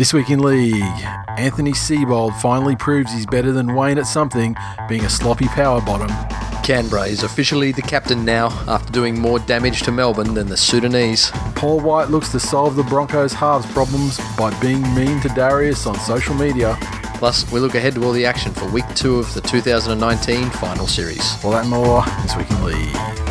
This week in league, Anthony Seibold finally proves he's better than Wayne at something, being a sloppy power bottom. Canberra is officially the captain now after doing more damage to Melbourne than the Sudanese. Paul White looks to solve the Broncos' halves problems by being mean to Darius on social media. Plus, we look ahead to all the action for week two of the 2019 final series. All that and more this week in league.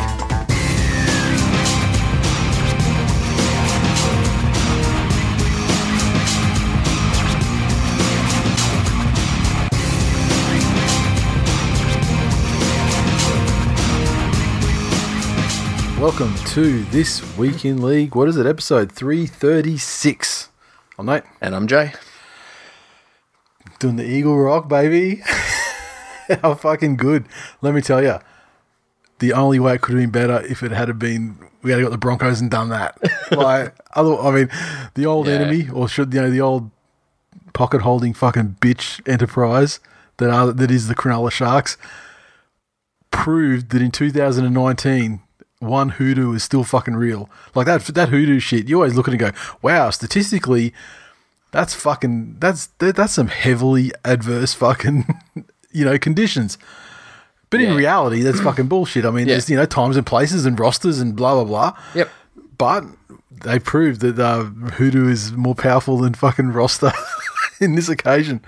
Welcome to this week in league. What is it? Episode three thirty six. I'm Nate. And I'm Jay. Doing the Eagle Rock, baby. How fucking good. Let me tell you, the only way it could have been better if it had been we had got the Broncos and done that. like, other, I mean, the old Yeah. enemy, or should you know, the old pocket holding fucking bitch enterprise that are that is the Cronulla Sharks, proved that in 2019. One hoodoo is still fucking real. Like that that hoodoo shit. You always look at it and go, "Wow, statistically, that's fucking that's that, that's some heavily adverse fucking you know conditions. But in reality, that's fucking bullshit. I mean, Yeah. there's you know times and places and rosters and blah blah blah. Yep. But they proved that uh, hoodoo is more powerful than fucking roster in this occasion.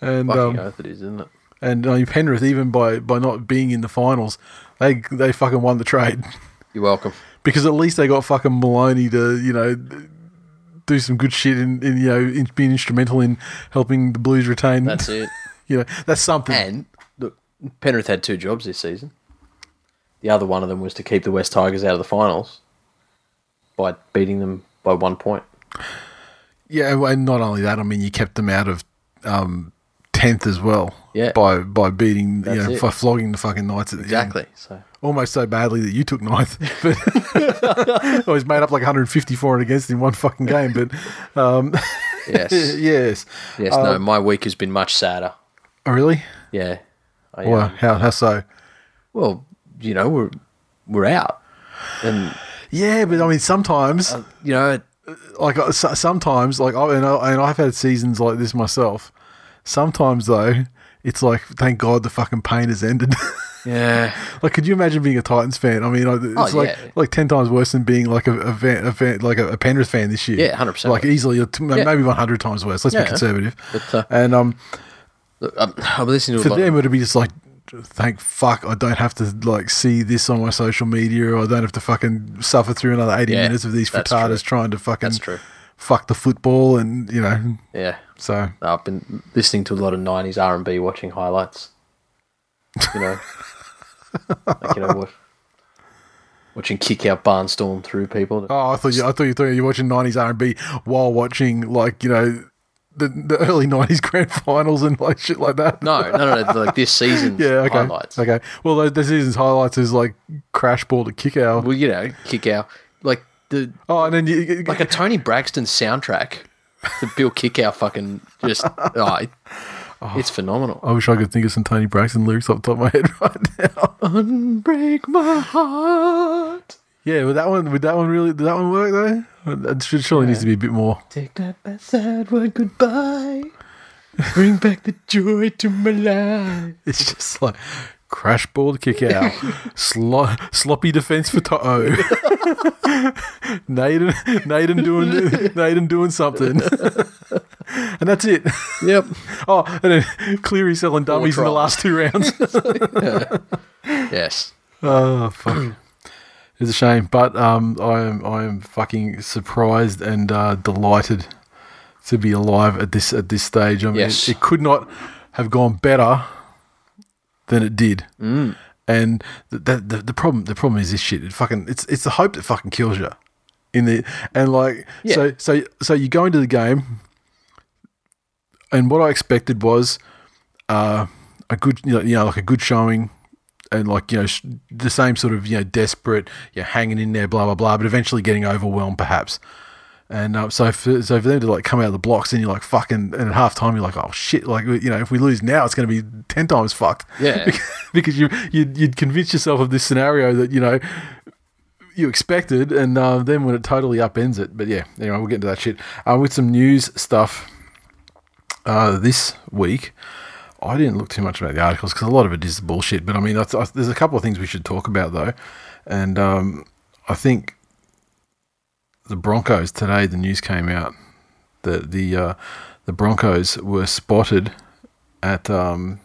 And Fucking um, it is, isn't it? and Penrith, even by by not being in the finals, they they fucking won the trade You're welcome. because at least they got fucking Maloney to you know do some good shit and, and you know in, being instrumental in helping the Blues retain. That's it. you know that's something. And look, Penrith had two jobs this season. The other one of them was to keep the Wests Tigers out of the finals by beating them by one point. yeah, and not only that, I mean you kept them out of um, tenth as well. Yeah. by by beating That's you know it. by flogging the fucking Knights at the end. Exactly. So Almost so badly that you took ninth, but I was made up like 154 and against in one fucking game. But um, yes, yes, yes. no, my week has been much sadder. oh, really? Yeah. I, Well, um, how how so? well, you know, we're we're out, and Yeah, but I mean sometimes. you know, like uh, sometimes like I and, I and I've had seasons like this myself. Sometimes though, it's like thank God the fucking pain has ended. yeah, like, could you imagine being a Titans fan? I mean, it's Oh, like yeah. like ten times worse than being like a, a, fan, a fan, like a, a Penrith fan this year. Yeah, 100%. Like easily, maybe one hundred times worse. Let's Yeah. be conservative. But, uh, and um, look, I'm, I'm listening to for them, it'd be just like. Thank fuck! I don't have to like see this on my social media, or I don't have to fucking suffer through another eighty Yeah, minutes of these frittatas true. trying to fucking That's true. Fuck the football, and you know, Yeah, so I've been listening to a lot of '90s R&B, watching highlights. You know, like, you know what? Watching Kikau barnstorm through people. Oh, I thought you. I thought you thought you were watching nineties R and B while watching like you know the the early nineties grand finals and like shit like that. No, no, no, no. Like this season's yeah, okay, highlights. okay. Well, the, the season's highlights is like crash ball to Kikau. Well, you know, Kikau like the Oh, and then you like a Toni Braxton soundtrack. The Bill Kikau fucking just oh, it- oh. it's phenomenal. I wish I could think of some Toni Braxton lyrics off the top of my head right now. Unbreak my heart. yeah, would that one would that one really did that one work though? It should, surely needs to be a bit more. Take that bad sad word goodbye. Bring back the joy to my life. It's just like crash to Kikau, Slo- sloppy defense for Toto. Naden, Naden doing, Naden doing something, and that's it. Yep. Oh, and then Cleary selling dummies in the last two rounds. Yes. oh fuck, it's a shame, but um, I am I am fucking surprised and uh, delighted to be alive at this at this stage. I mean, Yes. it, it could not have gone better than it did. Mm. And the, the, the, problem the problem is this shit. It fucking it's it's the hope that fucking kills you. In the and like Yeah. so so so you go into the game, and what I expected was uh, a good you know, you know like a good showing, and like you know sh- the same sort of you know desperate, you're hanging in there, blah blah blah, but eventually getting overwhelmed perhaps. And uh, so, for, so for them to like come out of the blocks, and you're like fucking, and at half time you're like, oh shit, like you know, if we lose now, it's going to be ten times fucked. Yeah. because you you'd, you'd convince yourself of this scenario that you know you expected, and uh, then when it totally upends it. But yeah, anyway, we'll get into that shit uh, with some news stuff. uh, this week, I didn't look too much about the articles because a lot of it is bullshit. But I mean, I, there's a couple of things we should talk about though, and um, I think the Broncos today. The news came out that the uh, the Broncos were spotted at um,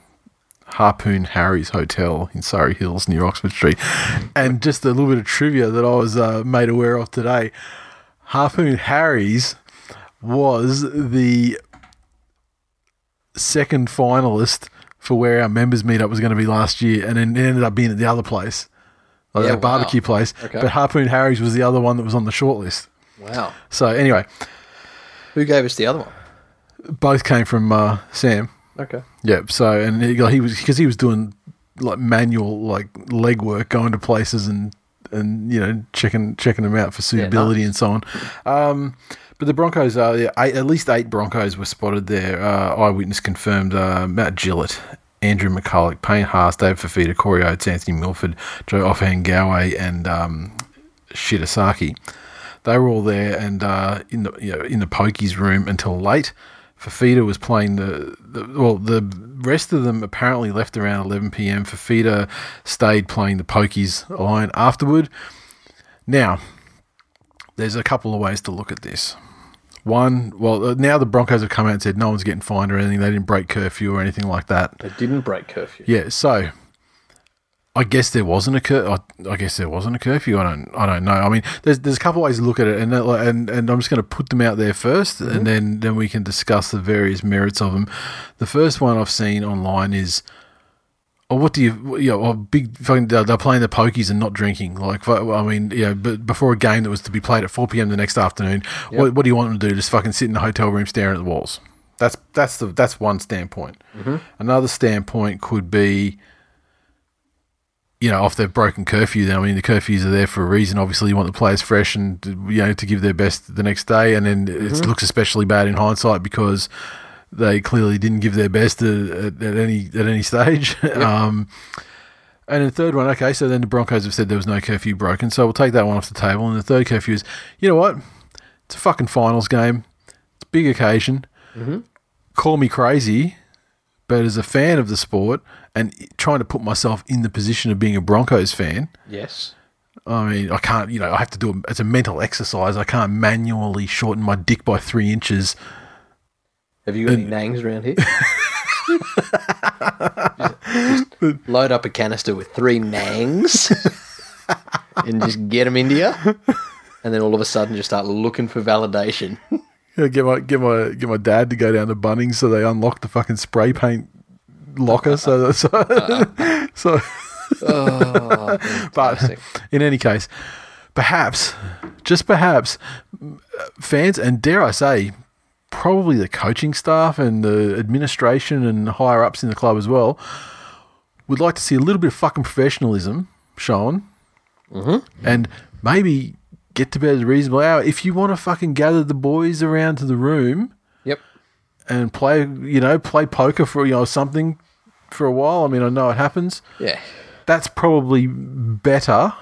Harpoon Harry's Hotel in Surry Hills near Oxford Street. And just a little bit of trivia that I was uh, made aware of today Harpoon Harry's was the second finalist for where our members meetup was going to be last year, and then it ended up being at the other place, like Yeah, that barbecue wow. place. Okay. But Harpoon Harry's was the other one that was on the shortlist. Wow. So anyway, Who gave us the other one? both came from uh, Sam. Okay. Yep. So and he, he was because he was doing like manual like legwork, going to places and and you know checking checking them out for suitability and so on. Um, but the Broncos are yeah, eight, at least eight Broncos were spotted there. Uh, eyewitness confirmed. Uh, Matt Gillett. Andrew McCullough, Payne Haas, Dave Fifita, Corey Oates, Anthony Milford, Joe Ofahengaue, and um, Shitasaki. They were all there and uh, in the you know, in the pokies room until late. Fifita was playing the, the well. The rest of them apparently left around 11 p.m. Fifita stayed playing the pokies line afterward. Now, there's a couple of ways to look at this. One, well, uh, now the Broncos have come out and said no one's getting fined or anything. They didn't break curfew or anything like that. They didn't break curfew. Yeah, so I guess there wasn't a cur- I, I guess there wasn't a curfew. I don't I don't know. I mean, there's there's a couple ways to look at it, and that, and and I'm just going to put them out there 1st and mm-hmm. then then we can discuss the various merits of them. The first one I've seen online is. Oh, what do you, you know, oh, big fucking, they're playing the pokies and not drinking. Like, I mean, yeah, but before a game that was to be played at 4 p.m. the next afternoon, what, what do you want them to do? Just fucking sit in the hotel room staring at the walls. That's, that's the, that's one standpoint. Mm-hmm. Another standpoint could be, you know, off their broken curfew. Then I mean, the curfews are there for a reason. Obviously, you want the players fresh and you know to give their best the next day. And then it looks especially bad in hindsight because they clearly didn't give their best at, at, any at any stage. um, and the third one, okay, so then the Broncos have said there was no curfew broken, so we'll take that one off the table. And the third curfew is, you know what? It's a fucking finals game. It's a big occasion. Call me crazy, but as a fan of the sport and trying to put myself in the position of being a Broncos fan, Yes. I mean, I can't, you know, I have to do it. It's a mental exercise. I can't manually shorten my dick by three inches. Have you got any nangs around here? just, just load up a canister with three nangs and just get them into you. And then all of a sudden just start looking for validation. Yeah, get my get my get my dad to go down to Bunnings so they unlock the fucking spray paint locker. So so, so Oh, but in any case, perhaps, just perhaps, fans and dare I say, probably the coaching staff and the administration and higher ups in the club as well, would like to see a little bit of fucking professionalism shown, mm-hmm. and maybe get to bed at a reasonable hour. If you want to fucking gather the boys around to the room Yep. and play, you know, play poker for you know something for a while. I mean, I know it happens Yeah. that's probably better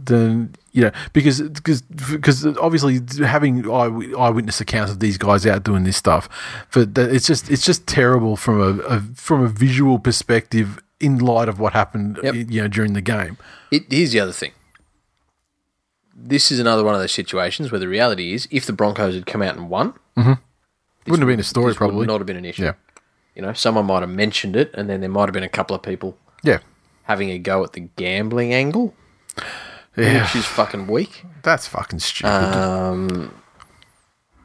than you know because because because obviously having eye, eyewitness accounts of these guys out doing this stuff, but it's just it's just terrible from a, a from a visual perspective in light of what happened Yep. you know during the game. It, here's the other thing. This is another one of those situations where the reality is, if the Broncos had come out and won, mm-hmm. Wouldn't have been a story probably. would not have been an issue. Yeah. You know, someone might have mentioned it, and then there might have been a couple of people Yeah, having a go at the gambling angle, yeah, which is fucking weak. that's fucking stupid. Um,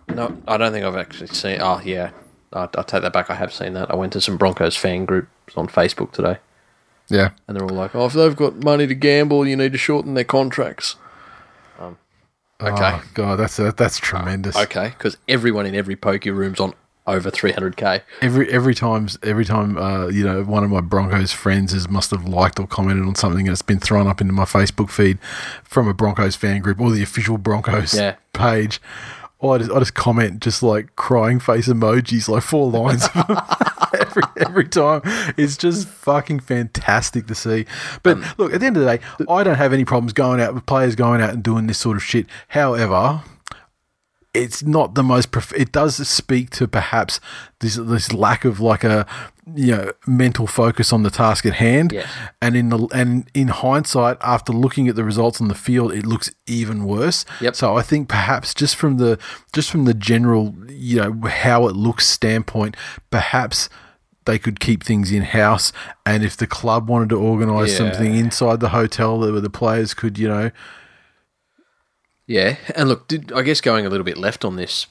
no, I don't think I've actually seen. Oh, yeah, I, I take that back. I have seen that. I went to some Broncos fan groups on Facebook today, yeah, and they're all like, "Oh, if they've got money to gamble, you need to shorten their contracts." Um, okay, Oh, God, that's that's tremendous. okay, because everyone in every poker room's on over three hundred k. Every every time every time uh, you know one of my Broncos friends has must have liked or commented on something and it's been thrown up into my Facebook feed from a Broncos fan group or the official Broncos Yeah. page. I just, I just comment just like crying face emojis, like four lines every every time. It's just fucking fantastic to see. But look, at the end of the day, I don't have any problems going out with players going out and doing this sort of shit. However, it's not the most. Prof- it does speak to perhaps this this lack of like a you know mental focus on the task at hand. Yes. And in the and in hindsight, after looking at the results on the field, it looks even worse. Yep. So I think perhaps just from the just from the general you know how it looks standpoint, perhaps they could keep things in house. And if the club wanted to organise Yeah. something inside the hotel where the players could, you know, Yeah, and look, did, I guess going a little bit left on this,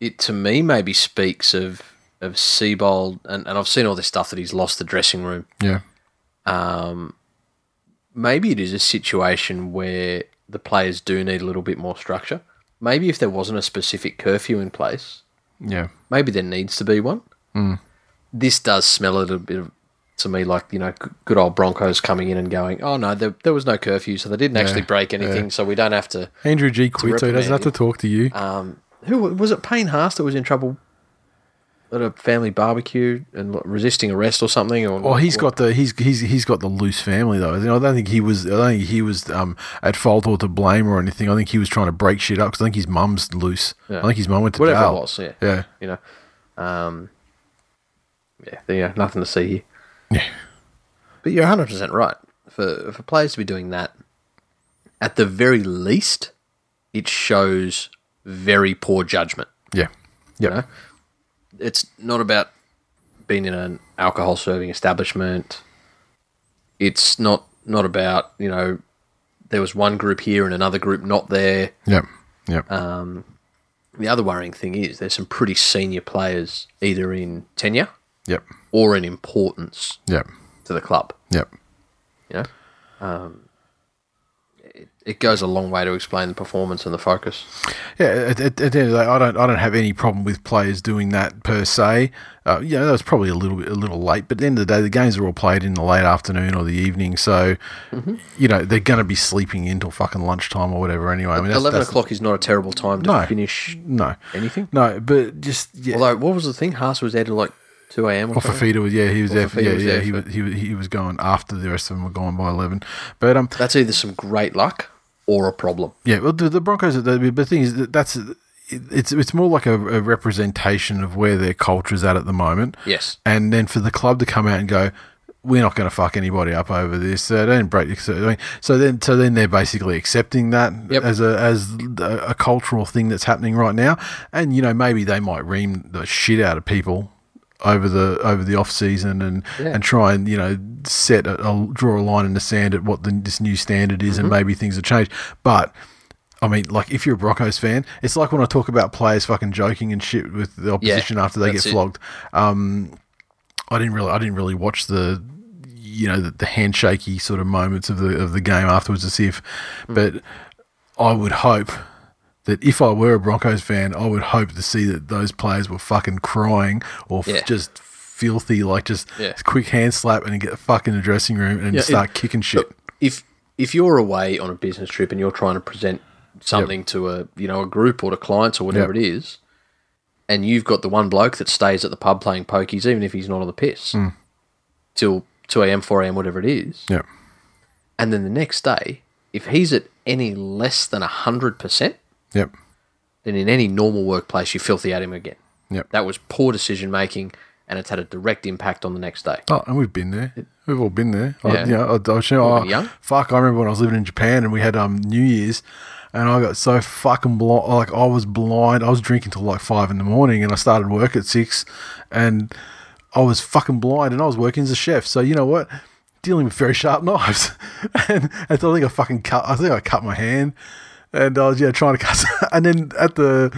it to me maybe speaks of of Seibold, and, and I've seen all this stuff that he's lost the dressing room. yeah, Um, maybe it is a situation where the players do need a little bit more structure. Maybe if there wasn't a specific curfew in place, yeah, maybe there needs to be one. Mm. This does smell a little bit of, to me like you know good old Broncos coming in and going, oh no, there, there was no curfew, so they didn't actually break anything, so we don't have to. Andrew G quit, so he doesn't have to talk to you. Um, who was it? Payne Haas that was in trouble at a family barbecue and resisting arrest or something. Or Well, he's got the he's he's he's got the loose family though. I don't think he was. I don't think he was um, at fault or to blame or anything. I think he was trying to break shit up because I think his mum's loose. Yeah. I think his mum went to whatever jail. it was. Yeah, Yeah, you know, um, yeah, there you go, nothing to see here. Yeah, But you're 100 percent right. For for players to be doing that, at the very least, it shows very poor judgment. yeah, You know, it's not about being in an alcohol serving establishment. It's not not about you know there was one group here and another group not there. yeah, yeah, Um, the other worrying thing is there's some pretty senior players either in tenure yep, or in importance yep, to the club. yep. You know, um, it, it goes a long way to explain the performance and the focus. Yeah, at, at, at the end of the day, I don't, I don't have any problem with players doing that per se. Uh, yeah, that was probably a little bit, a little late, but at the end of the day, the games are all played in the late afternoon or the evening, so Mm-hmm. you know they're going to be sleeping until fucking lunchtime or whatever. Anyway, I mean, that's, Eleven that's- o'clock is not a terrible time to No. finish No, anything. no, but just yeah. Although, what was the thing? Haas was there till like two a.m. or. Fifita was yeah, he was there. For, yeah, was yeah, there he was, he was he was going after the rest of them were gone by eleven. But um, That's either some great luck or a problem. Yeah, well, the, the Broncos. The, the thing is that that's it's it's more like a, a representation of where their culture is at at the moment. Yes. and then for the club to come out and go, we're not going to fuck anybody up over this. Uh, they didn't break. So, I mean, so then, so then they're basically accepting that Yep. as a as a, a cultural thing that's happening right now. And you know, maybe they might ream the shit out of people over the over the off season and Yeah. and try and you know set a, a draw a line in the sand at what the, this new standard is, and maybe things will change. But I mean, like if you're a Broncos fan, it's like when I talk about players fucking joking and shit with the opposition after they get it. flogged. Um, I didn't really, I didn't really watch the, you know, the, the handshaky sort of moments of the of the game afterwards to see if, Hmm. but I would hope that if I were a Broncos fan, I would hope to see that those players were fucking crying or f- Yeah. just filthy, like just Yeah. quick hand slap and get fuck in the dressing room and Yeah, start it- kicking shit. If if you're away on a business trip and you're trying to present something to a you know a group or to clients or whatever Yep. it is, and you've got the one bloke that stays at the pub playing pokies, even if he's not on the piss, Hmm. till two a.m., four a.m., whatever it is, yeah, and then the next day, if he's at any less than hundred percent, yep, then in any normal workplace you filthy at him again. yep. That was poor decision making, and it's had a direct impact on the next day. Oh, and we've been there. We've all been there. I, Yeah. you know, I, I, was- you know, I- young. fuck, I remember when I was living in Japan and we had um New Year's, and I got so fucking blind. Like I was blind. I was drinking till like five in the morning, and I started work at six, and I was fucking blind, and I was working as a chef. So you know what? Dealing with very sharp knives, and, and so I think I fucking cut. I think I cut my hand, and I was yeah trying to cut. And then at the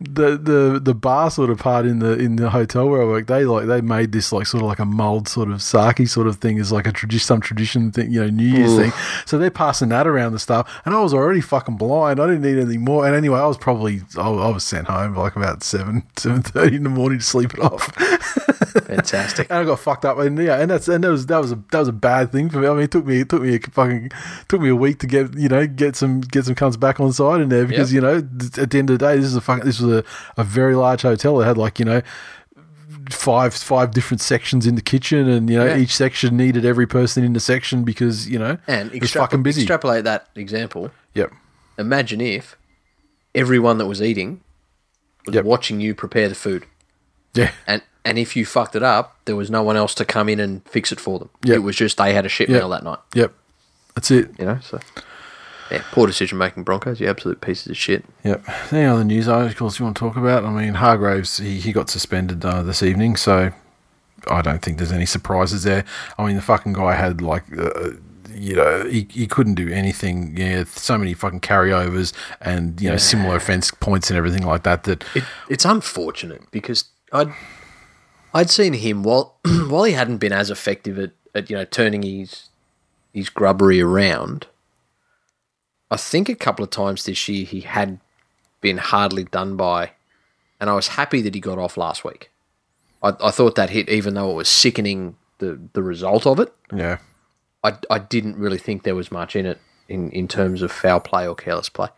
the the the bar sort of part in the in the hotel where I work, they like they made this like sort of like a mulled sort of sake sort of thing as like a tradition, some tradition thing, you know, New Year's thing. So they're passing that around the stuff, and I was already fucking blind. I didn't need anything more. And anyway, I was probably I, I was sent home like about seven seven thirty in the morning to sleep it off. Fantastic. And I got fucked up, and yeah, and that's and that was that was a that was a bad thing for me. I mean, it took me it took me a fucking took me a week to get you know get some get some cunts back on side in there because Yep. you know at the end of the day, this is a fucking this was a, a very large hotel. It had like you know five five different sections in the kitchen, and you know Yeah. each section needed every person in the section because you know And it was fucking busy. extrapolate that example. yep. Imagine if everyone that was eating was Yep. watching you prepare the food. Yeah. And and if you fucked it up, there was no one else to come in and fix it for them. Yep. It was just they had a shit Yep. meal that night. Yep. That's it. You know, so yeah, poor decision making Broncos. You absolute pieces of shit. Yep. Any other news articles you want to talk about? I mean, Hargreaves, he, he got suspended uh, this evening, so I don't think there's any surprises there. I mean, the fucking guy had, like, uh, you know, he, he couldn't do anything. Yeah, so many fucking carryovers and, you know, similar offence points and everything like that. That, It, it's unfortunate because I'd I'd seen him while while he hadn't been as effective at, at you know turning his his grubbery around. I think a couple of times this year he had been hardly done by, and I was happy that he got off last week. I, I thought that hit, even though it was sickening the the result of it. yeah. I, I didn't really think there was much in it in, in terms of foul play or careless play.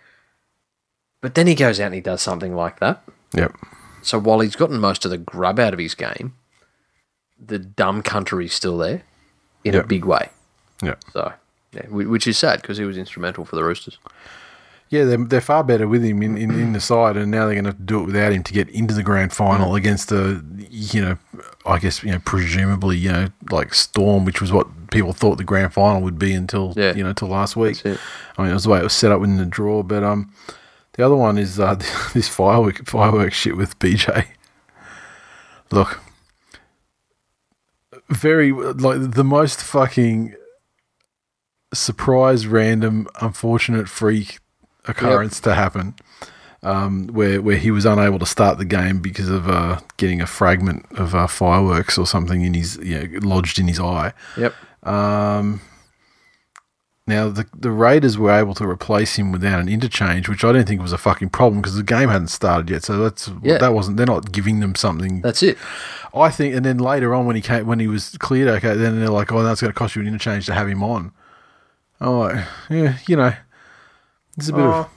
But then he goes out and he does something like that. Yep. So while he's gotten most of the grub out of his game, the dumb country's still there in a big way. Yep. So, yeah, which is sad because he was instrumental for the Roosters. Yeah, they're, they're far better with him in, in, in the side, and now they're going to have to do it without him to get into the grand final against the, you know, I guess, you know, presumably, you know, like Storm, which was what people thought the grand final would be until, Yeah. you know, until last week. That's it. I mean, it was the way it was set up in the draw. But um, the other one is uh, this firework firework shit with BJ. Look, very like the most fucking surprise, random, unfortunate freak occurrence to happen. Um, where where he was unable to start the game because of uh, getting a fragment of uh, fireworks or something in his you know, lodged in his eye. Yep. Um, now the the Raiders were able to replace him without an interchange, which I don't think was a fucking problem because the game hadn't started yet. So that's Yeah. that wasn't. They're not giving them something. That's it. I think. And then later on, when he came, when he was cleared, okay, then they're like, oh, that's going to cost you an interchange to have him on. Oh, like, yeah, you know, there's a bit of. Oh.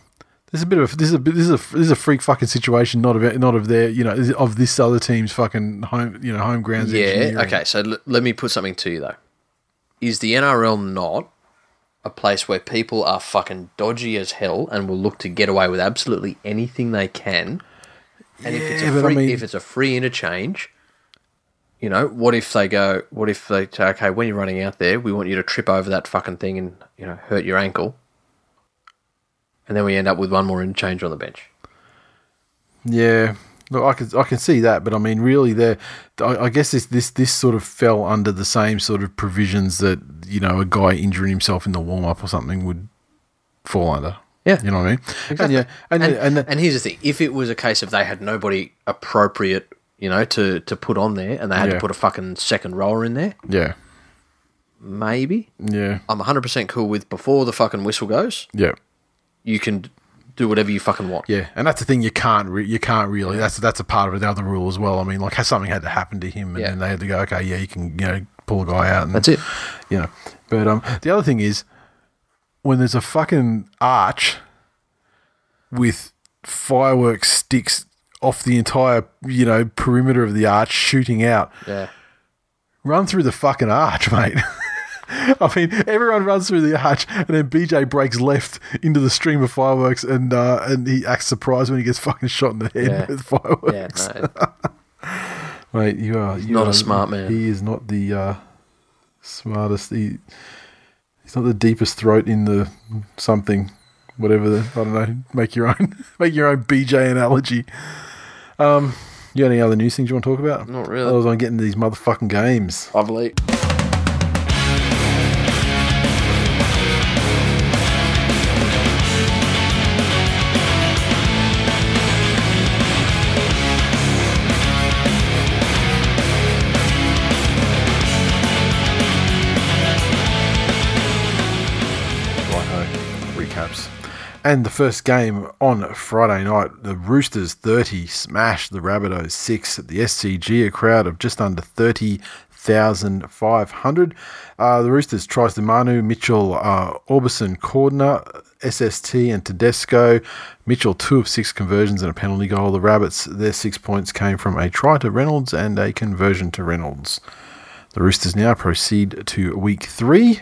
There's a bit of this is a bit- this is a this is a freak fucking situation, not of not of their you know of this other team's fucking home you know home grounds. Yeah. Okay. So l- let me put something to you though. Is the NRL not a place where people are fucking dodgy as hell and will look to get away with absolutely anything they can? And if it's Yeah, a but I mean- if it's a free interchange, you know, what if they go? What if they say, okay, when you're running out there, we want you to trip over that fucking thing and you know hurt your ankle, and then we end up with one more interchange on the bench. Yeah, look, I can I can see that, but I mean, really, there. I, I guess this this this sort of fell under the same sort of provisions that you know a guy injuring himself in the warm up or something would fall under. Yeah. you know what I mean. Exactly. And yeah, and And, and, and, here's the thing: if it was a case of they had nobody appropriate, you know, to to put on there, and they had Yeah. to put a fucking second rower in there, yeah, maybe yeah, I'm 100 percent cool with before the fucking whistle goes, yeah. you can do whatever you fucking want. Yeah, and that's the thing you can't re- you can't really that's that's a part of the other rule as well. I mean, like has something had to happen to him, and Yeah. then they had to go, okay, yeah, you can you know pull a guy out. And, That's it. you know. But um, the other thing is when there's a fucking arch with fireworks sticks off the entire you know perimeter of the arch shooting out, Yeah, run through the fucking arch, mate. I mean, everyone runs through the arch, and then BJ breaks left into the stream of fireworks, and uh, and he acts surprised when he gets fucking shot in the head Yeah. with yeah, fireworks. no, Mate, you are you not a smart man. He is not the uh, smartest. He, he's not the deepest throat in the something, whatever. The, I don't know. Make your own. Make your own BJ analogy. Um, you got any other news things you want to talk about? Not really. I was on getting these motherfucking games. lovely. Righto. And the first game on Friday night, the Roosters 30 smashed the Rabbitohs 6 at the SCG, a crowd of just under 30,500. Uh, the Roosters tries to Manu, Mitchell, uh, Orbison, Cordner, SST, and Tedesco. Mitchell, two of six conversions and a penalty goal. The Rabbits, their six points came from a try to Reynolds and a conversion to Reynolds. The Roosters now proceed to week three.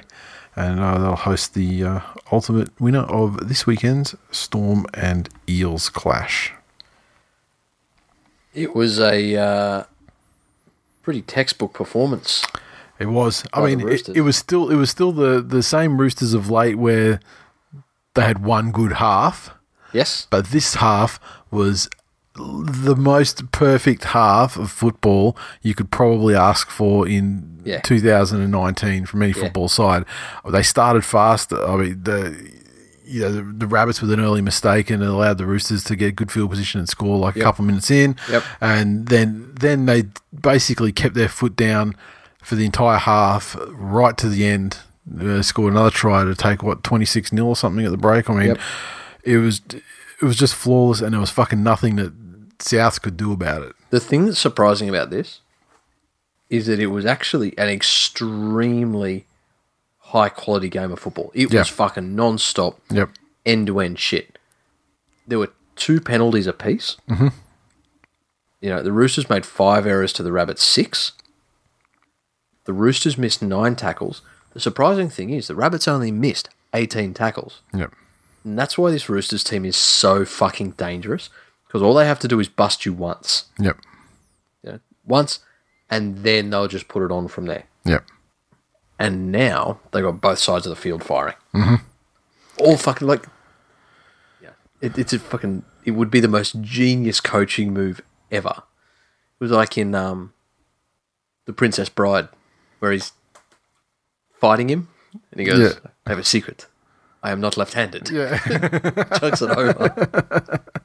And uh, they'll host the uh, ultimate winner of this weekend's Storm and Eels clash. It was a uh, pretty textbook performance. It was. I mean, it, it was still it was still the the same Roosters of late where they had one good half, Yes. but this half was the most perfect half of football you could probably ask for in Yeah. 2019 from any Yeah. football side. They started fast. I mean, the you know the, the Rabbits with an early mistake and it allowed the Roosters to get good field position and score like a couple of minutes in. Yep. And then then they basically kept their foot down for the entire half right to the end. Uh, scored another try to take what 26 nil or something at the break. I mean, Yep. it was it was just flawless, and there was fucking nothing that South could do about it. The thing that's surprising about this is that it was actually an extremely high quality game of football. It Yeah. was fucking non stop, Yep. end to end shit. There were two penalties apiece. Mm-hmm. You know, the Roosters made five errors to the Rabbits six. The Roosters missed nine tackles. The surprising thing is the Rabbits only missed 18 tackles. Yep. And that's why this Roosters team is so fucking dangerous because all they have to do is bust you once. Yep. You know, once, and then they'll just put it on from there. Yep. And now they got both sides of the field firing. Mm-hmm. All fucking like, yeah, it, it's a fucking. It would be the most genius coaching move ever. It was like in um, the Princess Bride, where he's fighting him, and he goes, Yeah. "I have a secret. I am not left-handed." Yeah. Chucks it over.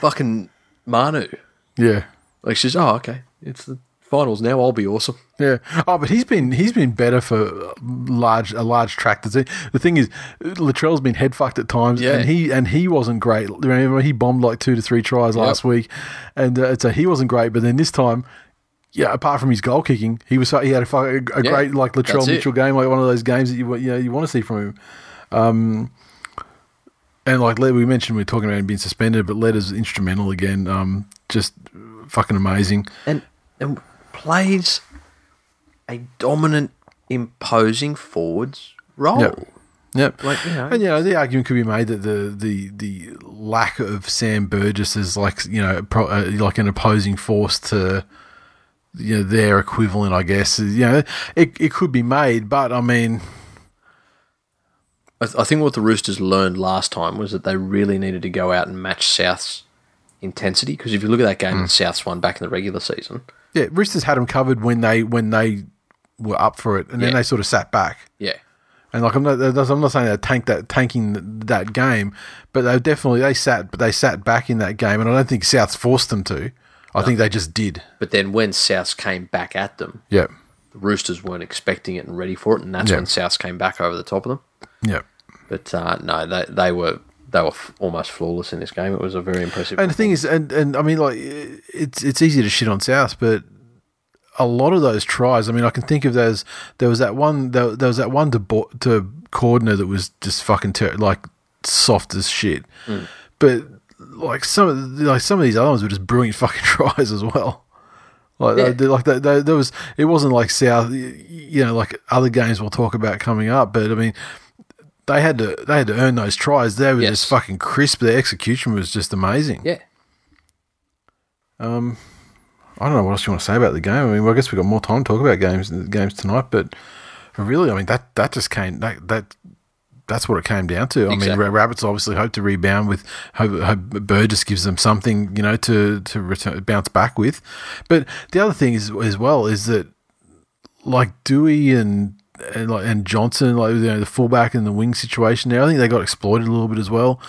fucking Manu. yeah. Like she's, oh, okay, it's the finals now. I'll be awesome. Yeah. Oh, but he's been he's been better for large a large track. The thing is, Latrell's been head fucked at times, Yeah. and he and he wasn't great. Remember, he bombed like two to three tries last week, and uh, so he wasn't great. But then this time. Yeah, apart from his goal kicking, he was he had a, a, a Yeah, great like Latrell that's it. Mitchell game, like one of those games that you you know you want to see from him. Um, and like we mentioned, we are talking about him being suspended, but Letter's instrumental again. Um, just fucking amazing. and and plays a dominant, imposing forwards role. Yep. Yep. Like, you know- and you know, the argument could be made that the the the lack of Sam Burgess is like you know pro, uh, like an opposing force to you know their equivalent. I guess you know it it could be made, but I mean I, th- I think what the Roosters learned last time was that they really needed to go out and match South's intensity. Because if you look at that game hmm. that South's won back in the regular season, yeah, Roosters had them covered when they when they were up for it, and then Yeah. they sort of sat back. yeah, And like I'm not, I'm not saying they tank that tanking that game, but they definitely they sat, but they sat back in that game, and I don't think Souths forced them to. I think they just did. but then when Souths came back at them, yeah, the Roosters weren't expecting it and ready for it, and that's Yeah. when Souths came back over the top of them. Yep. But uh, no, they they were they were f- almost flawless in this game. It was a very impressive. And the thing is, and, and I mean, like, it's it's easy to shit on South, but a lot of those tries. I mean, I can think of those. There was that one. There, there was that one to Bo- to Cordner that was just fucking ter- like soft as shit. But like some of the- like some of these other ones were just brilliant fucking tries as well. Like Yeah. they, like they, they, there was, it wasn't like South. You know, like other games we'll talk about coming up. But I mean. They had to they had to earn those tries. They were Yes. just fucking crisp. Their execution was just amazing. yeah, Um, I don't know what else you want to say about the game. I mean, well, I guess we've got more time to talk about games games tonight, but really, I mean that that just came that that that's what it came down to. I mean, Rabbits obviously hope to rebound with hope, hope Burgess gives them something, you know, to to return, bounce back with. But the other thing is as well is that like Dewey and and like and Johnston, like you know, the fullback and the wing situation there, I think they got exploited a little bit as well.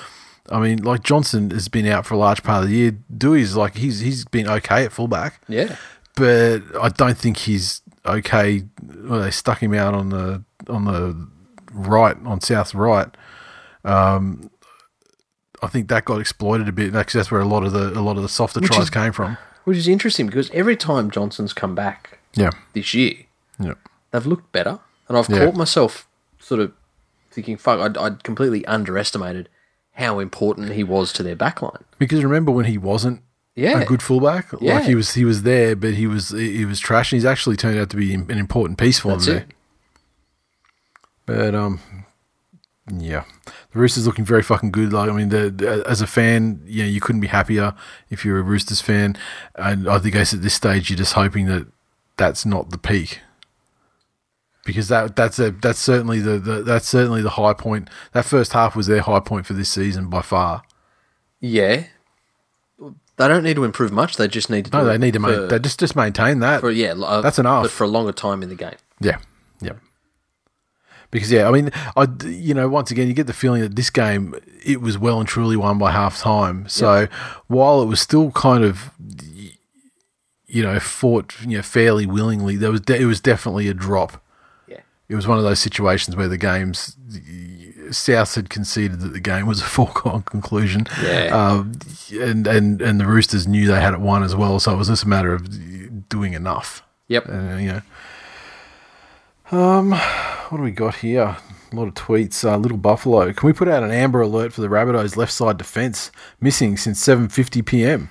I mean, like Johnston has been out for a large part of the year. Dewey's like he's he's been okay at fullback, yeah. but I don't think he's okay. Well, they stuck him out on the on the right on South right. Um, I think that got exploited a bit. because that's where a lot of the a lot of the softer Which tries is- came from. Which is interesting because every time Johnston's come back Yeah, this year, yeah, they've looked better, and I've Yeah. caught myself sort of thinking, "Fuck!" I'd, I'd completely underestimated how important he was to their backline. because remember when he wasn't Yeah, a good fullback. Yeah. Like he was, he was there, but he was he was trash. And he's actually turned out to be an important piece for That's them. it. But um, yeah, the Roosters looking very fucking good. Like I mean, the, the- as a fan, you know, you couldn't be happier if you're a Roosters fan. And I think I guess at this stage, you're just hoping that that's not the peak. Because that that's a that's certainly the, the that's certainly the high point. That first half was their high point for this season by far. Yeah. They don't need to improve much. They just need to. No, do they it need to for, main, they just just maintain that. for yeah. uh, That's enough. But for a longer time in the game. Yeah, yeah. Because yeah, I mean, I you know once again you get the feeling that this game it was well and truly won by half time. So while it was still kind of you know fought you know fairly willingly, there was de- it was definitely a drop. It was one of those situations where the games South had conceded that the game was a foregone conclusion. Yeah. Um, and and and the Roosters knew they had it won as well, so it was just a matter of doing enough. Yep. Uh, you know. Um, what do we got here? A lot of tweets. Uh, Little Buffalo. Can we put out an amber alert for the Rabbitohs left side defence missing since 7:50 p.m.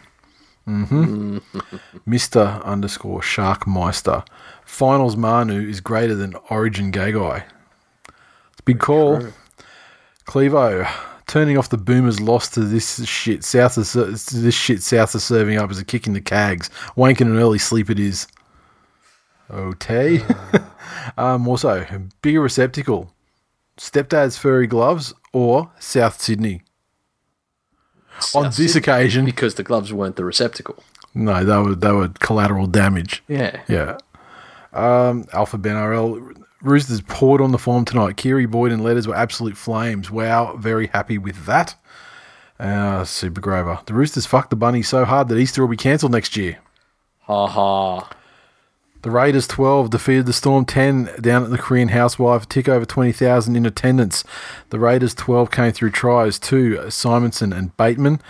Mm-hmm. Mister underscore Sharkmeister. Finals Manu is greater than Origin Gagai. It's a big call. Clevo. Turning off the boomers loss to this shit. South is this shit. South is serving up as a kick in the cags. Wanking an early sleep it is. Okay. um, also, bigger receptacle. Stepdad's furry gloves or South Sydney. On this Sydney, occasion, because the gloves weren't the receptacle. no, they were they were collateral damage. Yeah. Yeah. Um, Alpha Ben RL. Roosters poured on the form tonight. Kiri Boyd and Letters were absolute flames. Wow, very happy with that. Uh, Super Grover. The Roosters fucked the bunny so hard that Easter will be cancelled next year. Ha ha. The Raiders 12 defeated the Storm 10 down at the Korean Housewife, tick over 20,000 in attendance. The Raiders 12 came through tries to Simonsson and Bateman.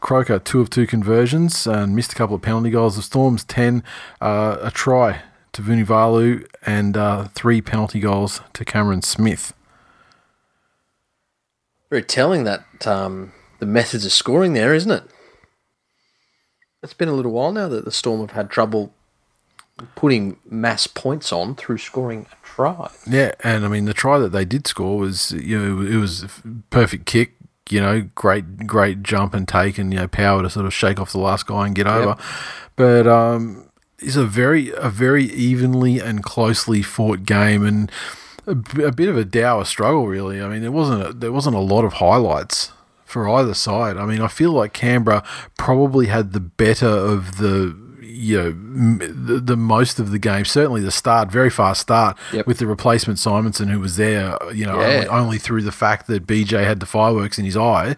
Croker, two of two conversions and missed a couple of penalty goals. The Storms 10, uh, a try to Vunivalu and uh, three penalty goals to Cameron Smith. Very telling that um, the methods of scoring there, isn't it? It's been a little while now that the Storm have had trouble putting mass points on through scoring a try. Yeah, and I mean the try that they did score was you know it was a perfect kick. You know, great great jump and take and you know power to sort of shake off the last guy and get over. But um, it's a very a very evenly and closely fought game and a bit of a dour struggle really. I mean there wasn't a, there wasn't a lot of highlights for either side. I mean I feel like Canberra probably had the better of the you know m- the, the most of the game. Certainly the start, very fast start Yep. with the replacement Simonsson who was there. You know, Yeah. only, only through the fact that BJ had the fireworks in his eye,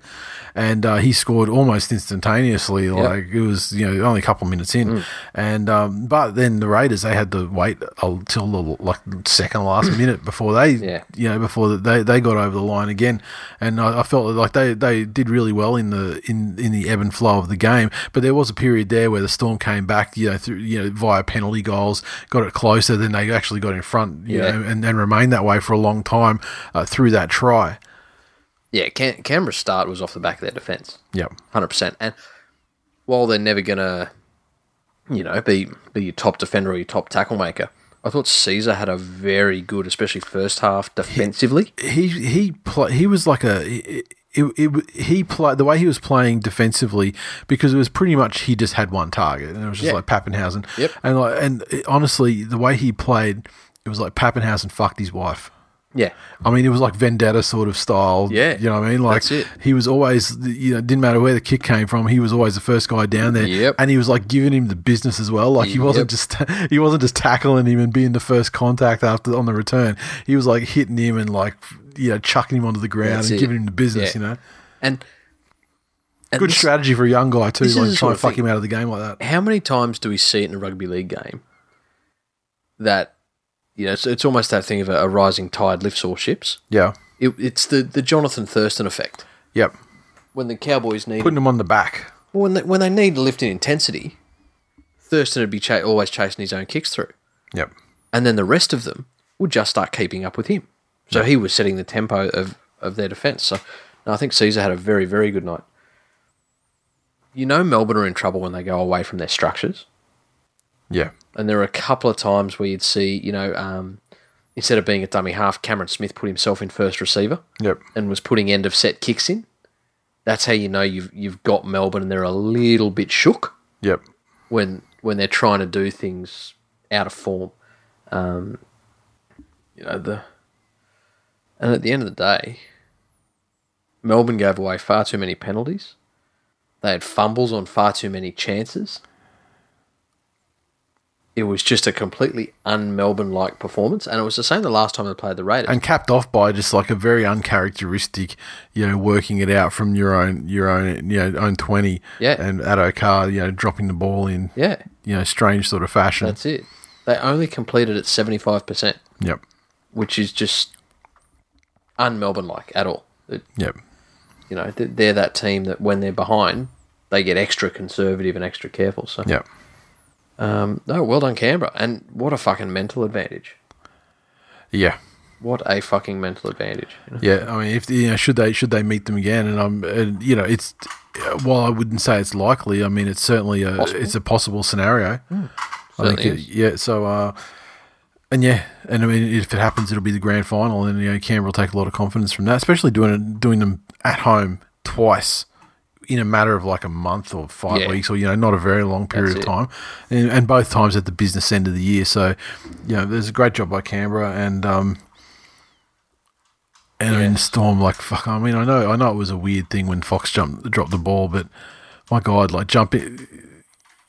and uh, he scored almost instantaneously. Like it was you know only a couple of minutes in, Mm. and um, but then the Raiders they had to wait until the like second last minute before they Yeah. you know before they they got over the line again, and I, I felt like they, they did really well in the in in the ebb and flow of the game. But there was a period there where the Storm came back, you know, through you know via penalty goals, got it closer, then they actually got in front, you Yeah. know, and, and remained that way for a long time uh, through that try. Yeah, Cam- Canberra's start was off the back of their defence. Yep. hundred percent. And while they're never gonna, you know, be be your top defender or your top tackle maker, I thought Sezer had a very good, especially first half defensively. he he pla he was like a it, it, he played the way he was playing defensively because it was pretty much he just had one target and it was just Yeah. like Papenhuyzen. Yep. And like and it- honestly, the way he played, it was like Papenhuyzen fucked his wife. Yeah, I mean, it was like vendetta sort of style. Yeah, you know what I mean. Like that's it. he was always, you know, didn't matter where the kick came from. He was always the first guy down there. Yep. and he was like giving him the business as well. Like he wasn't Yep. just he wasn't just tackling him and being the first contact after on the return. He was like hitting him and like you know chucking him onto the ground That's and it. giving him the business. Yeah. You know, and, and good this- strategy for a young guy too. Like the try sort and of fuck thing- him out of the game like that. How many times do we see it in a rugby league game that you know it's, it's almost that thing of a, a rising tide lifts all ships? Yeah. It, it's the the Jonathan Thurston effect. Yep. When the Cowboys need Putting him on the back. when they, when they need a lift in intensity, Thurston would be cha- always chasing his own kicks through, Yep. and then the rest of them would just start keeping up with him. So he was setting the tempo of, of their defence. So no, I think Sezer had a very very good night. You know Melbourne are in trouble when they go away from their structures, Yeah. and there were a couple of times where you'd see you know um, instead of being a dummy half, Cameron Smith put himself in first receiver Yep. and was putting end of set kicks in. That's how you know you've you've got Melbourne and they're a little bit shook Yep. when when they're trying to do things out of form. Um, you know the, and at the end of the day, Melbourne gave away far too many penalties. They had fumbles on far too many chances. It was just a completely un-Melbourne like performance, and it was the same the last time they played the Raiders. And capped off by just like a very uncharacteristic, you know, working it out from your own your own you know own twenty. Yeah. And Addo Carr, you know, dropping the ball in yeah, you know strange sort of fashion. that's it. They only completed at seventy-five percent, yep. which is just un-Melbourne like at all. It- Yep. you know, they're that team that when they're behind, they get extra conservative and extra careful. So, Yep. um, no, well done, Canberra, and what a fucking mental advantage! Yeah. What a fucking mental advantage! you know? Yeah, I mean, if you know, should they should they meet them again? And I'm, and, you know, it's while I wouldn't say it's likely. I mean, it's certainly a Possible. it's a possible scenario. I think, it- yeah. So, uh, and yeah, and I mean, if it happens, it'll be the grand final, and you know, Canberra will take a lot of confidence from that, especially doing it, doing them at home twice in a matter of like a month or five Yeah. weeks, or you know, not a very long period That's of time, and, and both times at the business end of the year. So, you know, there's a great job by Canberra, and um, and I mean, Yeah. the Storm, like fuck. I mean, I know, I know it was a weird thing when Fox jumped, dropped the ball, but my God, like jumping,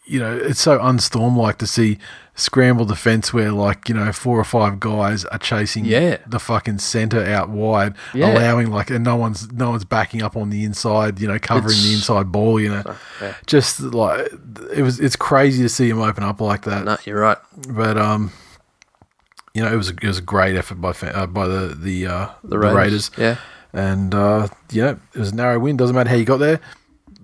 you know, it's so unstorm like to see scramble defense where like you know four or five guys are chasing Yeah. the fucking center out wide, Yeah. allowing like, and no one's no one's backing up on the inside, you know, covering the inside ball, you know, yeah. just like it was. It's crazy to see him open up like that No, you're right. but um, you know, it was a, it was a great effort by uh, by the the uh, the, Raiders. Raiders. Yeah. and uh, yeah, it was a narrow win. Doesn't matter how you got there,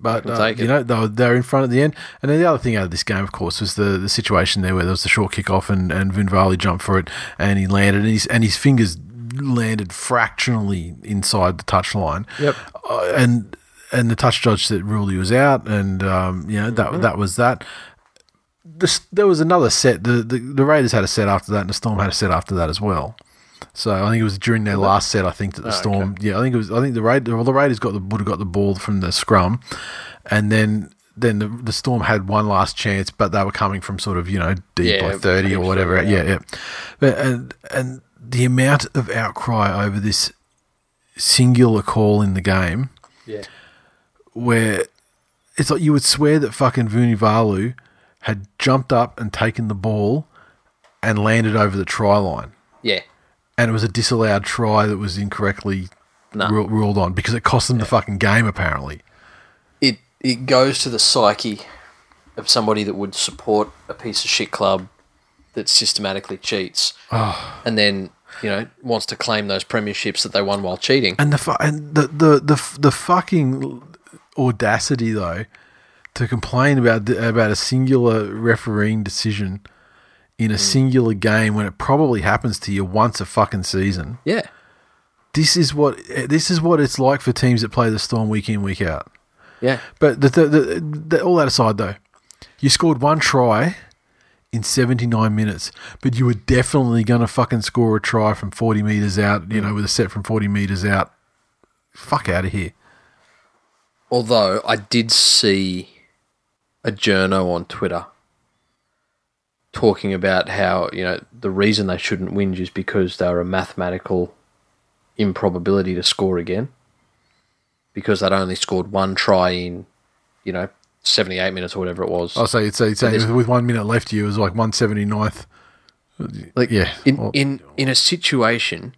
but uh, you know they were, they were in front at the end. And then the other thing out of this game, of course, was the, the situation there where there was the short kick off and and Vunivalu jumped for it and he landed and his and his fingers landed fractionally inside the touchline. Yep. Uh, and and the touch judge that ruled he was out, and um, you know that Mm-hmm. that was that. This, there was another set. The, the the Raiders had a set after that, and the Storm had a set after that as well. So I think it was during their last set. I think that the Oh, Storm, yeah, I think it was. I think the Raid, well, the Raiders got the would have got the ball from the scrum, and then then the, the Storm had one last chance, but they were coming from sort of you know deep Yeah, by thirty or whatever. further Yeah, out. yeah. But and and the amount of outcry over this singular call in the game Yeah. where it's like you would swear that fucking Vunivalu had jumped up and taken the ball and landed over the try line. Yeah. And it was a disallowed try that was incorrectly No. ru- ruled on because it cost them the fucking game, apparently. It it goes to the psyche of somebody that would support a piece of shit club that systematically cheats, ah. and then you know wants to claim those premierships that they won while cheating. And the fu- and the, the, the, the fucking audacity, though, to complain about the, about a singular refereeing decision in a hmm. singular game when it probably happens to you once a fucking season. Yeah. this is what this is what it's like for teams that play the Storm week in week out. Yeah. But the, the, the, the, all that aside, though, you scored one try in 79 minutes, but you were definitely going to fucking score a try from 40 meters out. You hmm. know, with a set from 40 meters out. Fuck out of here. Although I did see a journo on Twitter talking about how, you know, the reason they shouldn't whinge is because they're a mathematical improbability to score again. Because they'd only scored one try in, you know, 78 minutes or whatever it was. Oh, I'll say it's, it's saying with one minute left, you was like 179th. Like Yeah. in Well- in in a situation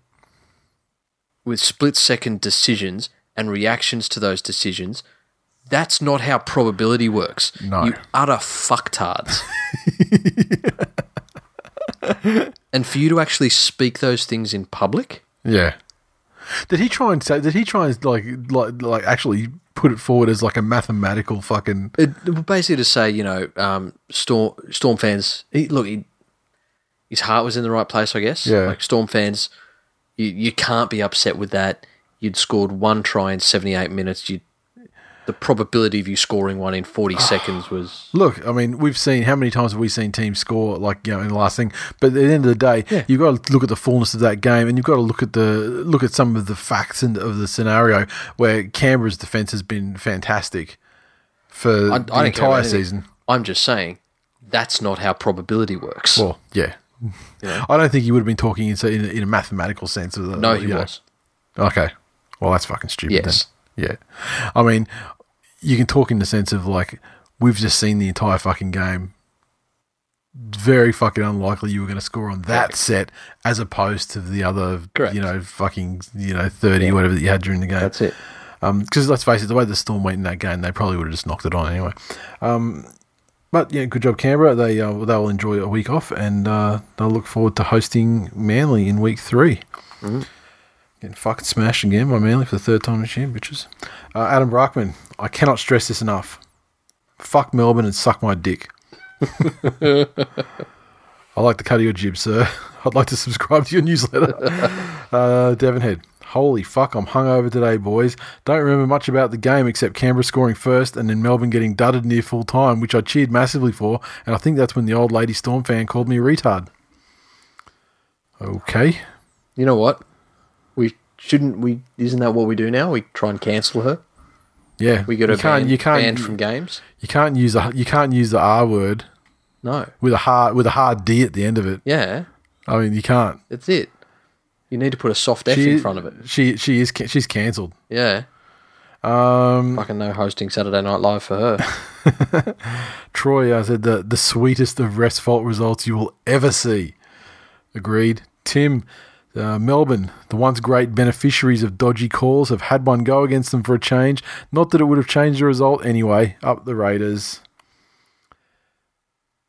with split second decisions and reactions to those decisions, that's not how probability works. No. You utter fucktards. and for you to actually speak those things in public, Yeah. Did he try and say? Did he try and like like like actually put it forward as like a mathematical fucking? it, basically to say, you know, um, Storm Storm fans, he, look, he, his heart was in the right place, I guess. Yeah. Like Storm fans, you you can't be upset with that. You'd scored one try in seventy eight minutes. You the probability of you scoring one in 40 ah. seconds was. Look, I mean, we've seen how many times have we seen teams score like you know in the last thing, but at the end of the day, you've got to look at the fullness of that game, and you've got to look at the look at some of the facts and of the scenario where Canberra's defense has been fantastic for I, I the about entire season. I'm just saying that's not how probability works. Well, yeah. I don't think he would have been talking in, in, a, in a mathematical sense of the. no, he you know. was. Okay. Well, that's fucking stupid. Yes. Then. Yeah. I mean, you can talk in the sense of like we've just seen the entire fucking game. Very fucking unlikely you were going to score on that Correct. set as opposed to the other, Correct. you know, fucking, you know, 30, whatever that you had during the game. That's it. Because let's face it, the way the Storm went in that game, they probably would have just knocked it on anyway. Um, but yeah, good job, Canberra. They uh, they'll enjoy a week off, and uh, they'll look forward to hosting Manly in week 3 Getting fucking smashed again by Manly for the third time this year, bitches. Uh, Adam Brockman, I cannot stress this enough. Fuck Melbourne and suck my dick. I like the cut of your jib, sir. I'd like to subscribe to your newsletter. uh, Devon Head. Holy fuck, I'm hungover today, boys. Don't remember much about the game except Canberra scoring first and then Melbourne getting dudded near full time, which I cheered massively for, and I think that's when the old lady Storm fan called me a retard. Okay. You know what? We shouldn't. We isn't that what we do now? We try and cancel her. Yeah. We her you can't, banned, you can't, banned from games. you can't use a, you can't use the R word No. with a hard with a hard D at the end of it. Yeah, I mean, you can't. that's it. You need to put a soft F She, in front of it. She she is she's cancelled. Yeah. Um, Fucking no hosting Saturday Night Live for her. Troy, I said the the sweetest of rest fault results you will ever see. Agreed. Tim, uh, Melbourne, the once great beneficiaries of dodgy calls, have had one go against them for a change. Not that it would have changed the result anyway. Up the Raiders.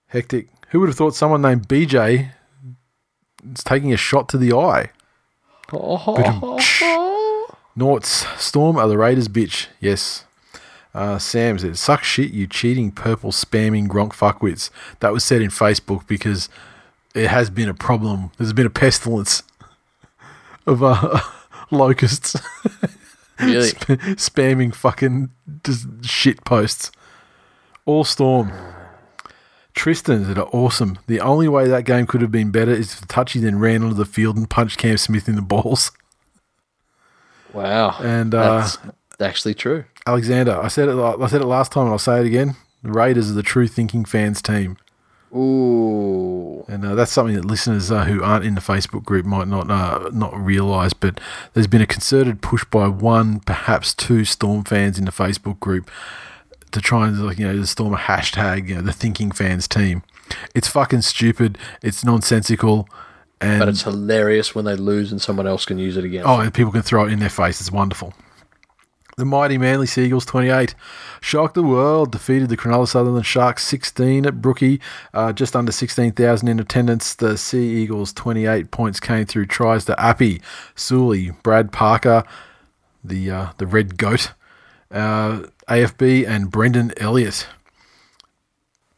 Hectic. Who would have thought someone named BJ is taking a shot to the eye? Norts, Storm are the Raiders, bitch. Yes. Uh, Sam said, suck shit, you cheating, purple, spamming Gronk fuckwits. That was said in Facebook because it has been a problem. There's been a pestilence of uh, locusts Really? sp- spamming fucking just shit posts. All Storm. Tristan that are awesome. The only way that game could have been better is if Touchy then ran onto the field and punched Cam Smith in the balls. Wow. And, uh, that's actually true. Alexander, I said it. I said it last time, and I'll say it again. The Raiders are the true thinking fans team, Ooh. and uh, that's something that listeners uh, who aren't in the Facebook group might not uh, not realise. But there's been a concerted push by one, perhaps two Storm fans in the Facebook group to try and like you know to storm a hashtag, you know, the thinking fans team. It's fucking stupid. It's nonsensical, and But it's hilarious when they lose and someone else can use it again. Oh, and people can throw it in their face. It's wonderful. The mighty Manly Seagulls 28 shocked the world, defeated the Cronulla Sutherland Sharks 16 at Brookie, uh, just under 16,000 in attendance. The Sea Eagles 28 points came through tries to Appy, Sully, Brad Parker, the uh, the Red Goat, uh, AFB, and Brendan Elliot.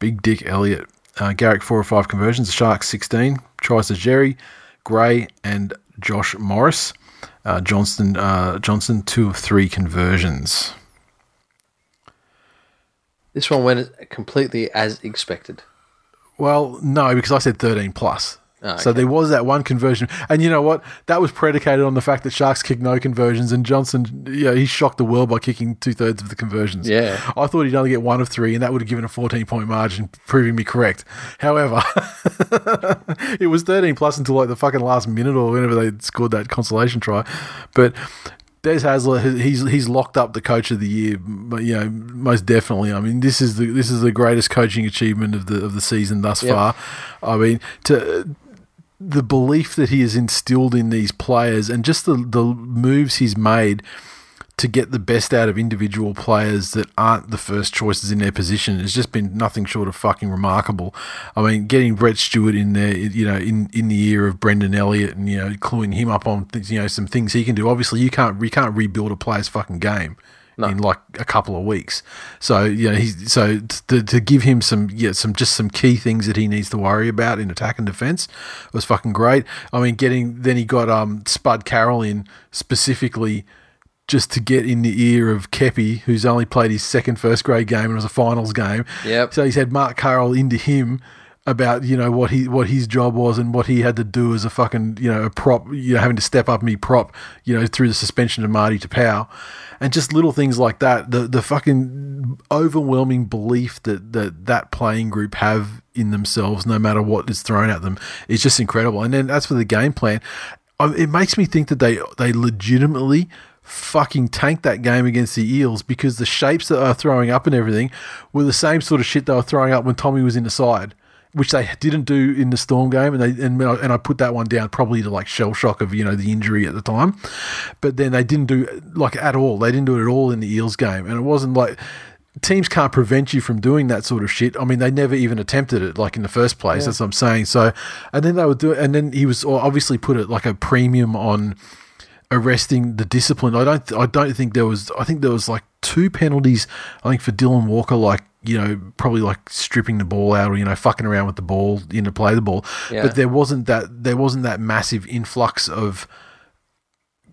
Big Dick Elliot. Uh, Garrick, four or five conversions. The Sharks 16 tries to Jerry, Gray, and Josh Morris. Uh, Johnston, uh, Johnson, two of three conversions. This one went completely as expected. Well, no, because I said 13 plus. Oh, So there was that one conversion. And you know what? That was predicated on the fact that Sharks kicked no conversions, and Johnson, yeah, he shocked the world by kicking two thirds of the conversions. Yeah. I thought he'd only get one of three, and that would have given a 14 point margin, proving me correct. However, it was 13 plus until like the fucking last minute or whenever they scored that consolation try. But Des Hasler, he's he's locked up the coach of the year, but you know most definitely. I mean, this is the this is the greatest coaching achievement of the of the season thus Yep. far. I mean, to the belief that he has instilled in these players and just the the moves he's made to get the best out of individual players that aren't the first choices in their position has just been nothing short of fucking remarkable. I mean, getting Brett Stewart in there, you know, in, in the ear of Brendan Elliot and, you know, cluing him up on, you know, some things he can do. Obviously, you can't, you can't rebuild a player's fucking game. In like a couple of weeks, so you know he's so to, to give him some yeah some just some key things that he needs to worry about in attack and defense was fucking great. I mean, getting then he got um Spud Carroll in specifically just to get in the ear of Keppie, who's only played his second first grade game and it was a finals game. Yep. So he's had Mark Carroll into him about you know what he what his job was and what he had to do as a fucking you know a prop you know having to step up and be prop you know through the suspension of Marty Taupau and just little things like that the the fucking overwhelming belief that that that playing group have in themselves no matter what is thrown at them is just incredible. And then as for the game plan. It makes me think that they they legitimately fucking tanked that game against the Eels because the shapes that they were throwing up and everything were the same sort of shit they were throwing up when Tommy was in the side, which they didn't do in the Storm game, and they and, I- and I put that one down probably to like shell shock of you know the injury at the time, but then they didn't do like at all. They didn't do it at all in the Eels game, and it wasn't like. Teams can't prevent you from doing that sort of shit. I mean, they never even attempted it, like in the first place. That's what I'm saying. So, and then they would do it, and then he was obviously put it like a premium on arresting the discipline. I don't. I don't think there was. I think there was like two penalties. I think for Dylan Walker, like you know, probably like stripping the ball out or you know, fucking around with the ball, you know, play the ball. Yeah. But there wasn't that. There wasn't that massive influx of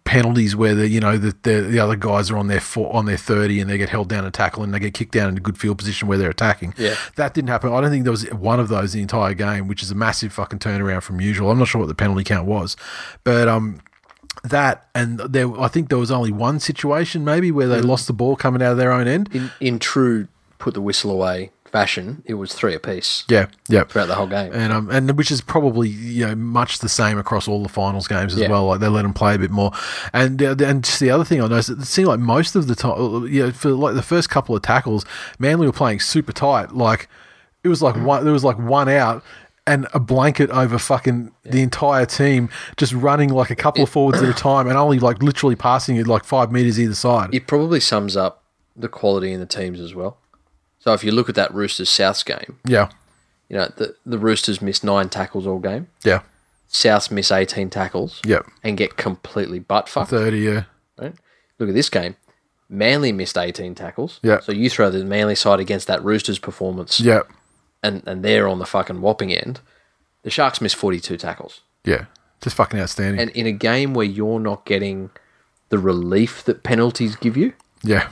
penalties where the you know the, the the other guys are on their four, on their thirty and they get held down and tackle and they get kicked down in a good field position where they're attacking. Yeah. that didn't happen. I don't think there was one of those the entire game, which is a massive fucking turnaround from usual. I'm not sure what the penalty count was, but um, that and there I think there was only one situation maybe where they lost the ball coming out of their own end. In in true put the whistle away fashion, it was three apiece Yeah, yeah. throughout the whole game. and um, and which is probably you know much the same across all the finals games as Yeah. well. Like they let them play a bit more, and uh, and just the other thing I noticed, it seemed like most of the time, you know, for like the first couple of tackles, Manly were playing super tight. Like it was like one, there was like one out. And a blanket over fucking the entire team, just running like a couple of forwards at a time, and only like literally passing it like five meters either side. It probably sums up the quality in the teams as well. So if you look at that Roosters Souths game, yeah, you know the the Roosters missed nine tackles all game. yeah, Souths miss eighteen tackles. yeah. And get completely butt fucked. Thirty, yeah, Right? Look at this game. Manly missed 18 tackles. Yeah. So you throw the Manly side against that Roosters performance, yeah, and, and they're on the fucking whopping end. The Sharks missed 42 tackles. yeah. Just fucking outstanding. And in a game where you're not getting the relief that penalties give you, yeah,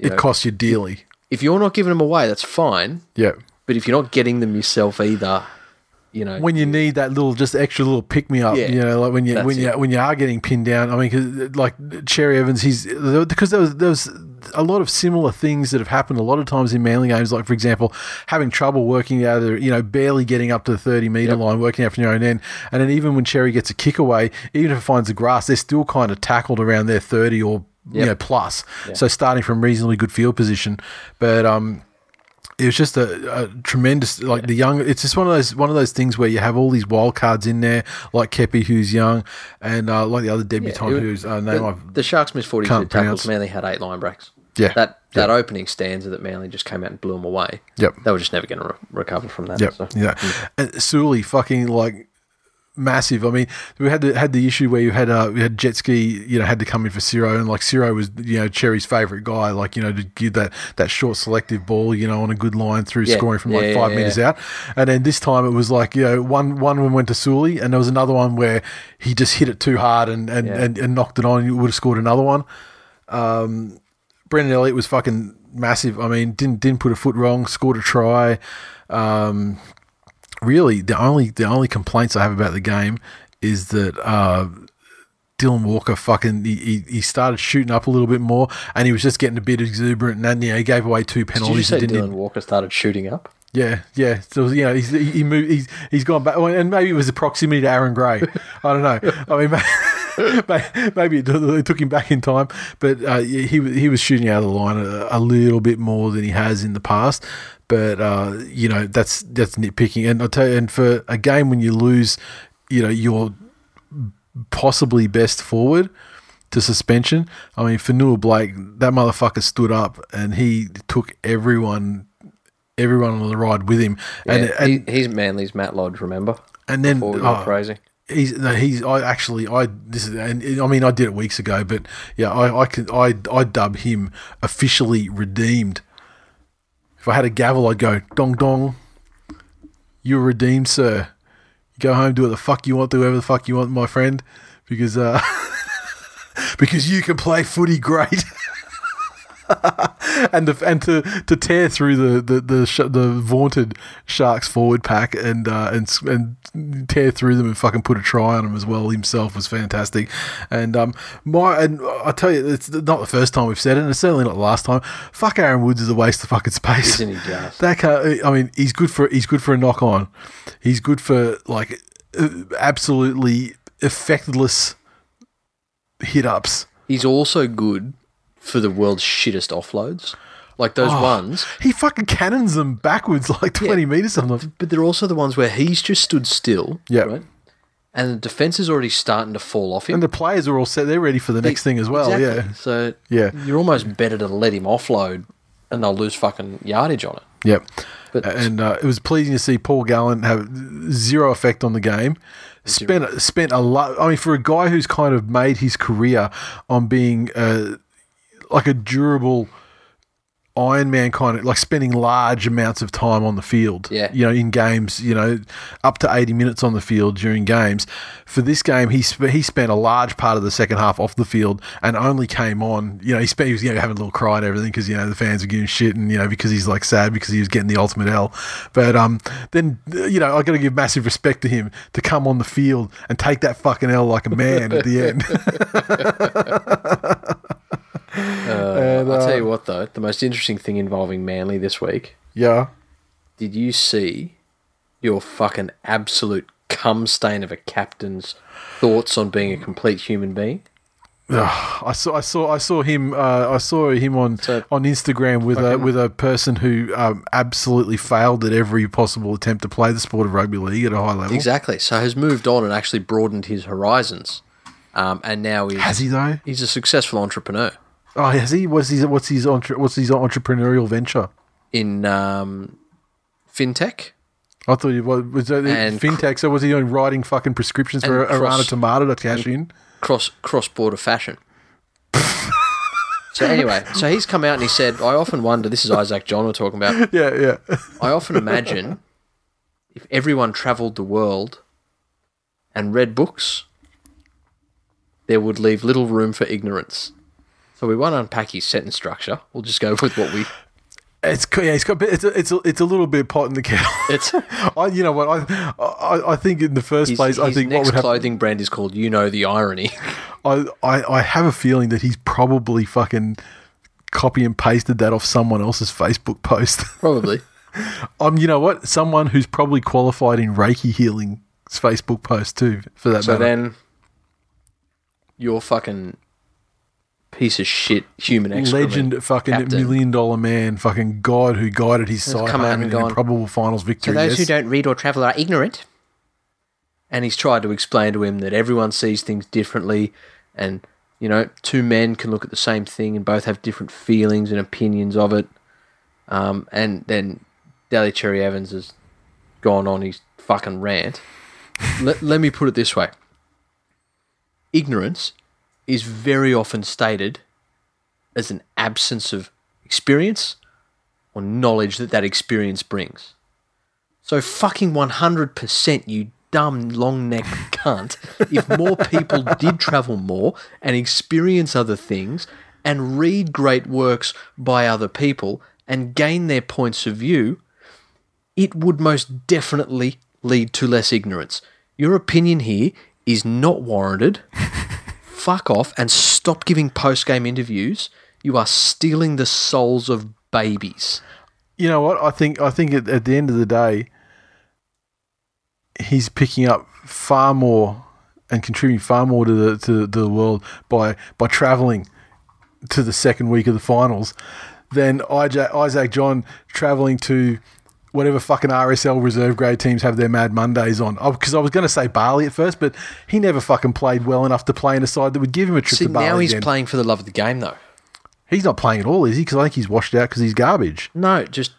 it know, costs you dearly. If you're not giving them away, that's fine. Yeah. But if you're not getting them yourself either, you know, when you need that little just extra little pick me up, Yeah, you know, like when you when you it. when you are getting pinned down. I mean, 'cause, like Cherry Evans, he's because there was there was a lot of similar things that have happened a lot of times in Manly games. Like for example, having trouble working out of you know barely getting up to the thirty meter Yep. line, working out from your own end, and then even when Cherry gets a kick away, even if it finds the grass, they're still kind of tackled around their thirty or you know plus. So starting from reasonably good field position, but um it was just a, a tremendous like the young it's just one of those one of those things where you have all these wild cards in there like Keppie who's young and uh, like the other debutant it- who's uh, name the, I've the Sharks missed 42 tackles. pronounce. Manly had eight line breaks. yeah That that opening stanza that Manly just came out and blew them away. Yep. They were just never going to re- recover from that. Yep. So. Yeah. And Sully fucking like massive. I mean, we had the had the issue where you had uh we had jet ski, you know, had to come in for Ciro and like Ciro was, you know, Cherry's favourite guy, like, you know, to give that that short selective ball, you know, on a good line through Yeah. scoring from Yeah, like five yeah, yeah. out. And then this time it was like, you know, one one one went to Sully and there was another one where he just hit it too hard and and, and, and knocked it on, you would have scored another one. Um Brendan Elliot was fucking massive. I mean, didn't didn't put a foot wrong, scored a try. Um, really, the only the only complaints I have about the game is that uh, Dylan Walker fucking he, he, started shooting up a little bit more, and he was just getting a bit exuberant, and then know, he gave away two penalties. Did you say Dylan Walker started shooting up? yeah, yeah. So you know, he's he, he moved. He's he's gone back, well, and maybe it was the proximity to Aaron Gray. I don't know. I mean. may- Maybe it it took him back in time, but uh, he he was shooting out of the line a, a little bit more than he has in the past. But uh, you know that's that's nitpicking, and I tell you, and for a game when you lose, you know your possibly best forward to suspension. I mean, Fonua-Blake, that motherfucker stood up and he took everyone everyone on the ride with him. and Yeah, and, he, he's Manly's Matt Lodge, remember? and then Before we go oh, crazy. He's no, he's I actually I this is and I mean I did it weeks ago, but yeah, I I can I I dub him officially redeemed. If I had a gavel, I'd go dong dong. You're redeemed, sir. Go home, do what the fuck you want, do whatever the fuck you want, my friend, because uh, because you can play footy great. and the, and to, to tear through the the the, sh- the vaunted Sharks forward pack and uh, and and tear through them and fucking put a try on them as well himself was fantastic. And um my and I tell you it's not the first time we've said it, and it's certainly not the last time. Fuck Aaron Woods is a waste of fucking space. Isn't he just? That car, I mean, he's good for he's good for a knock on. He's good for like uh, absolutely effectless hit ups. He's also good for the world's shittest offloads. Like those Oh. ones, He fucking cannons them backwards like twenty meters sometimes. but they're also the ones where he's just stood still. Yeah. Right? And the defense is already starting to fall off him. And the players are all set; they're ready for the next thing as well. Exactly. Yeah, So Yeah. you're almost better to let him offload and they'll lose fucking yardage on it. Yep. But- and uh, it was pleasing to see Paul Gallen have zero effect on the game. Spent spent a lot. I mean, for a guy who's kind of made his career on being uh, like a durable Iron Man kind of like spending large amounts of time on the field. Yeah. you know, in games, you know, up to eighty minutes on the field during games. For this game, he sp- he spent a large part of the second half off the field and only came on. You know, he spent he was you know having a little cry and everything because you know the fans were giving shit and you know because he's like sad because he was getting the ultimate L. But um, then you know I got to give massive respect to him to come on the field and take that fucking L like a man at the end. And, I'll uh, tell you what, though, the most interesting thing involving Manly this week yeah. did you see your fucking absolute cum stain of a captain's thoughts on being a complete human being? Ugh, I saw, I saw, I saw him. Uh, I saw him on So- on Instagram with a with a person who um, absolutely failed at every possible attempt to play the sport of rugby league at a high level. Exactly. So has moved on and actually broadened his horizons. Um, and now he's, Has he though? he's a successful entrepreneur Oh, has he? What's his What's his entre- What's his entrepreneurial venture? in um, fintech. I thought he was, was that And fintech. So was he on writing fucking prescriptions for and Arana Tomato to cash in? cross cross border fashion. so anyway, so he's come out and he said, I often wonder. This is Isaac John we're talking about. Yeah, yeah. I often imagine if everyone travelled the world and read books, there would leave little room for ignorance. So we won't unpack his sentence structure. We'll just go with what we. It's yeah, it's got it's a, it's a, it's a little bit pot in the kettle. It's I, you know what I, I I think in the first his, place I his think what next would happen. clothing brand is called You Know the Irony. I, I, I have a feeling that he's probably fucking copy and pasted that off someone else's Facebook post. Probably. um, you know what? Someone who's probably qualified in Reiki healing's Facebook post too, for that So matter. then, your fucking piece of shit human excrement Legend, fucking captain. million dollar man, fucking god who guided his side come home out in and an gone, improbable finals So victory. those who don't read or travel are ignorant. And he's tried to explain to him that everyone sees things differently, and you know, two men can look at the same thing and both have different feelings and opinions of it. Um, and then Daly Cherry Evans has gone on his fucking rant. let, let me put it this way: ignorance is very often stated as an absence of experience or knowledge that that experience brings. So fucking 100%, you dumb long neck cunt. If more people did travel more and experience other things and read great works by other people and gain their points of view, it would most definitely lead to less ignorance. Your opinion here is not warranted. Fuck off and stop giving post game interviews. You are stealing the souls of babies. you know what? I think I think at, at the end of the day, he's picking up far more and contributing far more to the to, the world by by traveling to the second week of the finals than Isaac, John traveling to whatever fucking RSL reserve grade teams have their Mad Mondays on. Oh, because I was going to say Bali at first, but he never fucking played well enough to play in a side that would give him a trip See, to Bali. now he's again. playing for the love of the game, though. He's not playing at all, is he? Because I think he's washed out because he's garbage. No, just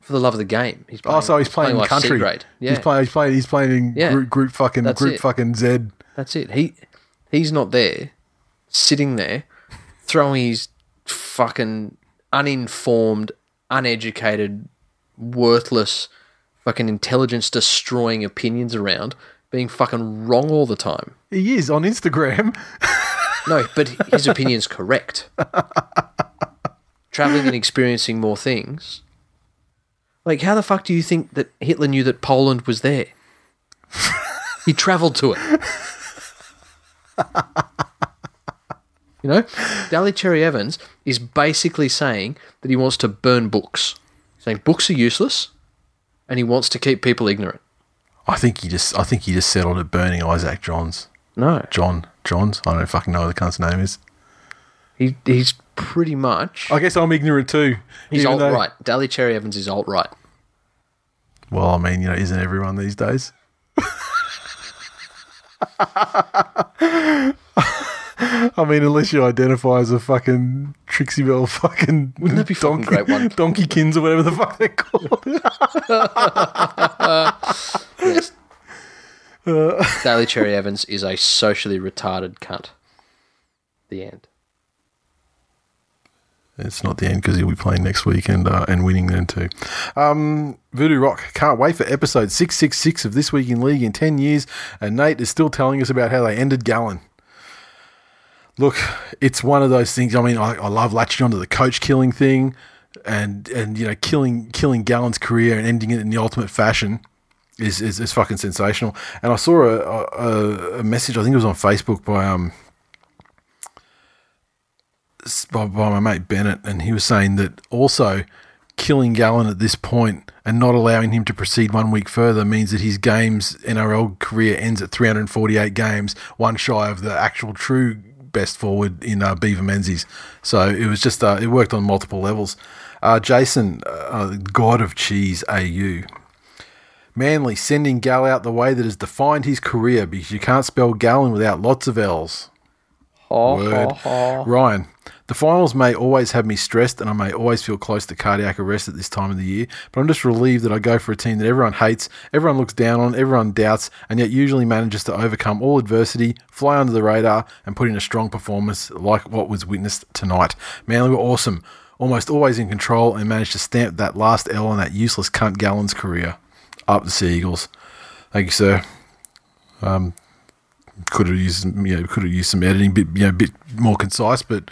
for the love of the game. He's playing, Oh, so he's playing, in like country. grade. Yeah, He's playing. He's playing. He's playing in Yeah. group, group fucking That's group it. fucking Z. that's it. He he's not there, sitting there, throwing his fucking uninformed, uneducated, worthless, fucking intelligence destroying opinions around, being fucking wrong all the time. He is on Instagram. No, but his opinion's correct. Traveling and experiencing more things. Like, how the fuck do you think that Hitler knew that Poland was there? he travelled to it. you know, Daly Cherry Evans is basically saying that he wants to burn books, saying books are useless, and he wants to keep people ignorant. I think he just I think he just settled at burning Isaac Johns. No, John Johns. I don't fucking know what the cunt's name is. he he's pretty much I guess I'm ignorant too. he's alt though- right. Daly Cherry Evans is alt right. Well, I mean, you know, isn't everyone these days? I mean, unless you identify as a fucking Trixie Bell fucking Wouldn't that be fucking great one? Donkey Kins or whatever the fuck they're called. Yes. Daly Cherry Evans is a socially retarded cunt. The end. It's not the end because he'll be playing next week and uh, and winning then too. Um, Voodoo Rock can't wait for episode six six six of this week in league in ten years, and Nate is still telling us about how they ended Gallen. Look, it's one of those things. I mean, I, I love latching onto the coach killing thing, and and you know, killing killing Gallen's career and ending it in the ultimate fashion is is, is fucking sensational. And I saw a, a a message. I think it was on Facebook by um by, by my mate Bennett, and he was saying that also killing Gallen at this point and not allowing him to proceed one week further means that his games NRL career ends at 348 games, one shy of the actual true best forward in uh, Beaver Menzies. So it was just uh, it worked on multiple levels. Uh, Jason, uh, God of Cheese AU. Manly sending Gal out the way that has defined his career because you can't spell Gallen without lots of L's. Oh, Word. Ryan, the finals may always have me stressed and I may always feel close to cardiac arrest at this time of the year, but I'm just relieved that I go for a team that everyone hates, everyone looks down on, everyone doubts, and yet usually manages to overcome all adversity, fly under the radar, and put in a strong performance like what was witnessed tonight. Manly were awesome, almost always in control, and managed to stamp that last L on that useless cunt Gallen's career. Up the Sea Eagles. Thank you, sir um, could have used you know could have used some editing bit you know bit more concise but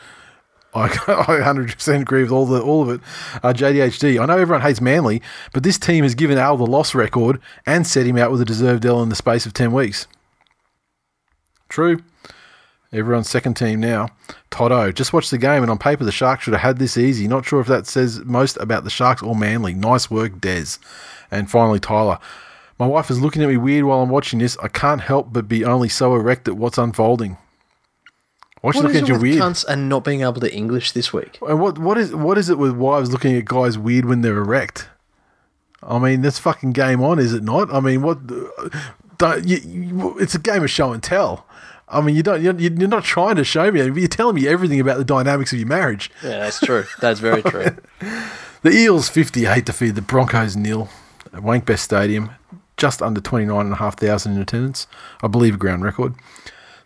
I, I 100% agree with all the all of it. Uh, JDHD. I know everyone hates Manly, but this team has given Al the loss record and set him out with a deserved L in the space of 10 weeks. True. Everyone's second team now. Toto. Just watch the game, and on paper, the Sharks should have had this easy. Not sure if that says most about the Sharks or Manly. Nice work, Des. And finally, Tyler. My wife is looking at me weird while I'm watching this. I can't help but be only so erect at what's unfolding. Why she looking at you weird? cunts and not being able to English this week? And what what is what is it with wives looking at guys weird when they're erect? I mean, that's fucking game on, is it not? I mean, what? Don't, you, you, it's a game of show and tell. I mean, you don't. You're, you're not trying to show me. You're telling me everything about the dynamics of your marriage. Yeah, that's true. That's very true. The Eels 58 defeated the Broncos nil at Wankbest Stadium, just under 29,500 in attendance. I believe a ground record.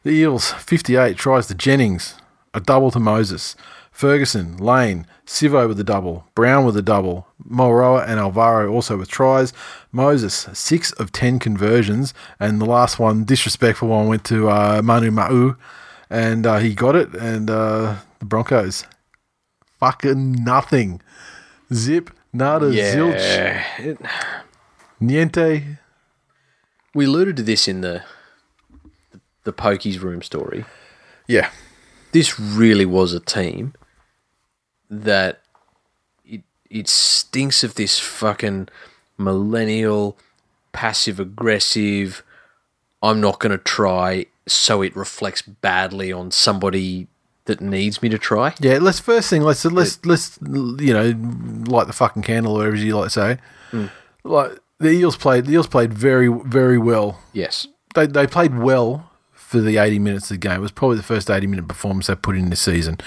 The Eels 58 tries to Jennings, a double to Moses. Ferguson, Lane, Sivo with a double, Brown with a double, Moroa and Alvaro also with tries. Moses, 6 of 10 conversions, and the last one, disrespectful one, went to uh, Manu Ma'u, and uh, he got it, and uh, the Broncos, fucking nothing. Zip, nada, zilch, yeah. It- niente. We alluded to this in the the Pokies room story. Yeah. This really was a team that it it stinks of this fucking millennial passive aggressive I'm not going to try so it reflects badly on somebody that needs me to try. Yeah, let's first thing let's let's let's you know light the fucking candle or whatever you like to say. Mm. Like the Eels played the Eels played very very well. Yes. They they played well for the 80 minutes of the game. It was probably the first 80 minute performance they put in this season.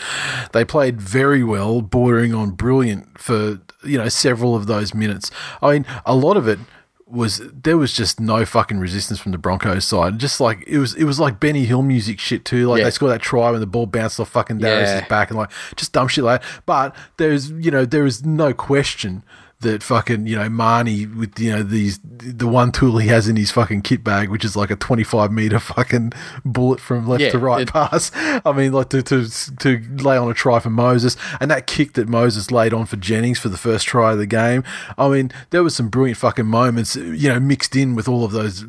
They played very well, bordering on brilliant for you know several of those minutes. I mean, a lot of it was there was just no fucking resistance from the Broncos side. Just like it was, it was like Benny Hill music shit too. Like Yeah. they scored that try when the ball bounced off fucking Darius's Yeah. back and like just dumb shit like that. But there's you know there is no question that fucking you know Marnie with you know these the one tool he has in his fucking kit bag, which is like a twenty five meter fucking bullet from left Yeah, to right it- pass. I mean, like to, to to lay on a try for Moses, and that kick that Moses laid on for Jennings for the first try of the game. I mean, there was some brilliant fucking moments, you know, mixed in with all of those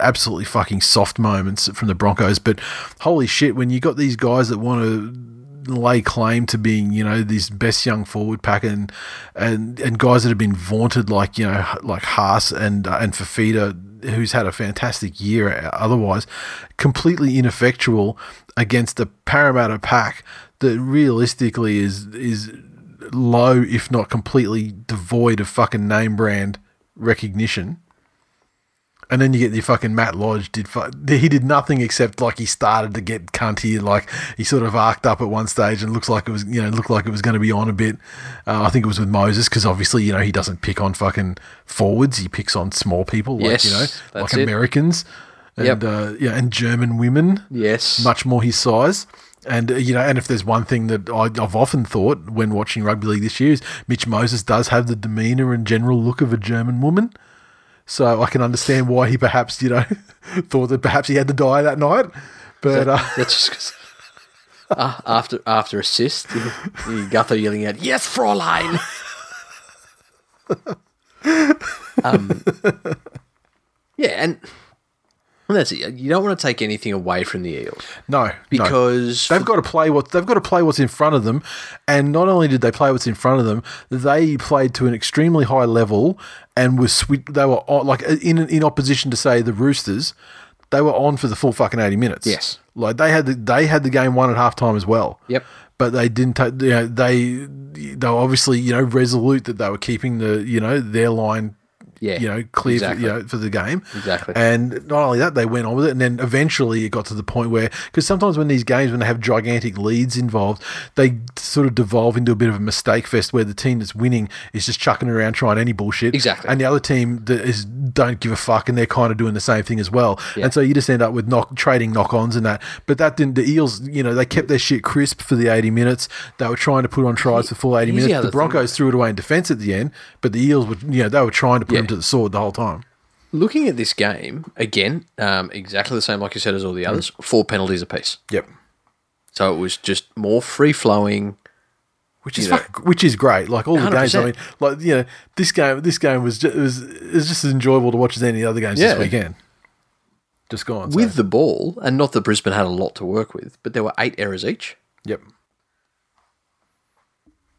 absolutely fucking soft moments from the Broncos. But holy shit, when you got these guys that want to lay claim to being, you know, this best young forward pack and and, and guys that have been vaunted like, you know, like Haas and uh, and Fifita, who's had a fantastic year otherwise, completely ineffectual against a Parramatta pack that realistically is is low, if not completely devoid of fucking name brand recognition. And then you get the fucking Matt Lodge did fu- he did nothing except like he started to get cunty like he sort of arced up at one stage and looks like it was you know looked like it was going to be on a bit. Uh, I think it was with Moses because obviously you know he doesn't pick on fucking forwards he picks on small people like Yes, you know like it. Americans and Yep. uh, yeah and German women Yes. much more his size. And uh, you know, and if there's one thing that I've often thought when watching rugby league this year is Mitch Moses does have the demeanour and general look of a German woman. So I can understand why he perhaps you know thought that perhaps he had to die that night. But uh, That's just uh, after after assist, you, you Gutho yelling out, "Yes, Fraulein!" um, yeah, and well, that's it. You don't want to take anything away from the Eels no, no. because They've got to play what they've got to play what's in front of them, and not only did they play what's in front of them, they played to an extremely high level and was they were on, like in in opposition to say the Roosters, they were on for the full fucking eighty minutes. Yes. like they had the, they had the game won at halftime as well. Yep. but they didn't. ta- You know, they they were obviously you know resolute that they were keeping the you know their line. Yeah, you know, clear exactly. for, you know, for the game. Exactly. And not only that, they went on with it, and then eventually it got to the point where, because sometimes when these games, when they have gigantic leads involved, they sort of devolve into a bit of a mistake fest where the team that's winning is just chucking around trying any bullshit, Exactly. and the other team that is don't give a fuck, and they're kind of doing the same thing as well, Yeah. and so you just end up with knock trading knock-ons and that. But that didn't. The Eels, you know, they kept their shit crisp for the eighty minutes. They were trying to put on tries for full eighty Here's minutes. The thing. Broncos threw it away in defence at the end, but the Eels were, you know, they were trying to put Yeah. To the sword the whole time. Looking at this game again, um, exactly the same like you said as all the others. Four penalties apiece, Yep. so it was just more free flowing. which is fuck, which is great. Like all the games, I mean, like you know, this game, this game was just, it was just as enjoyable to watch as any other games Yeah. this weekend. Just gone with the ball, and not that Brisbane had a lot to work with, but there were eight errors each. yep,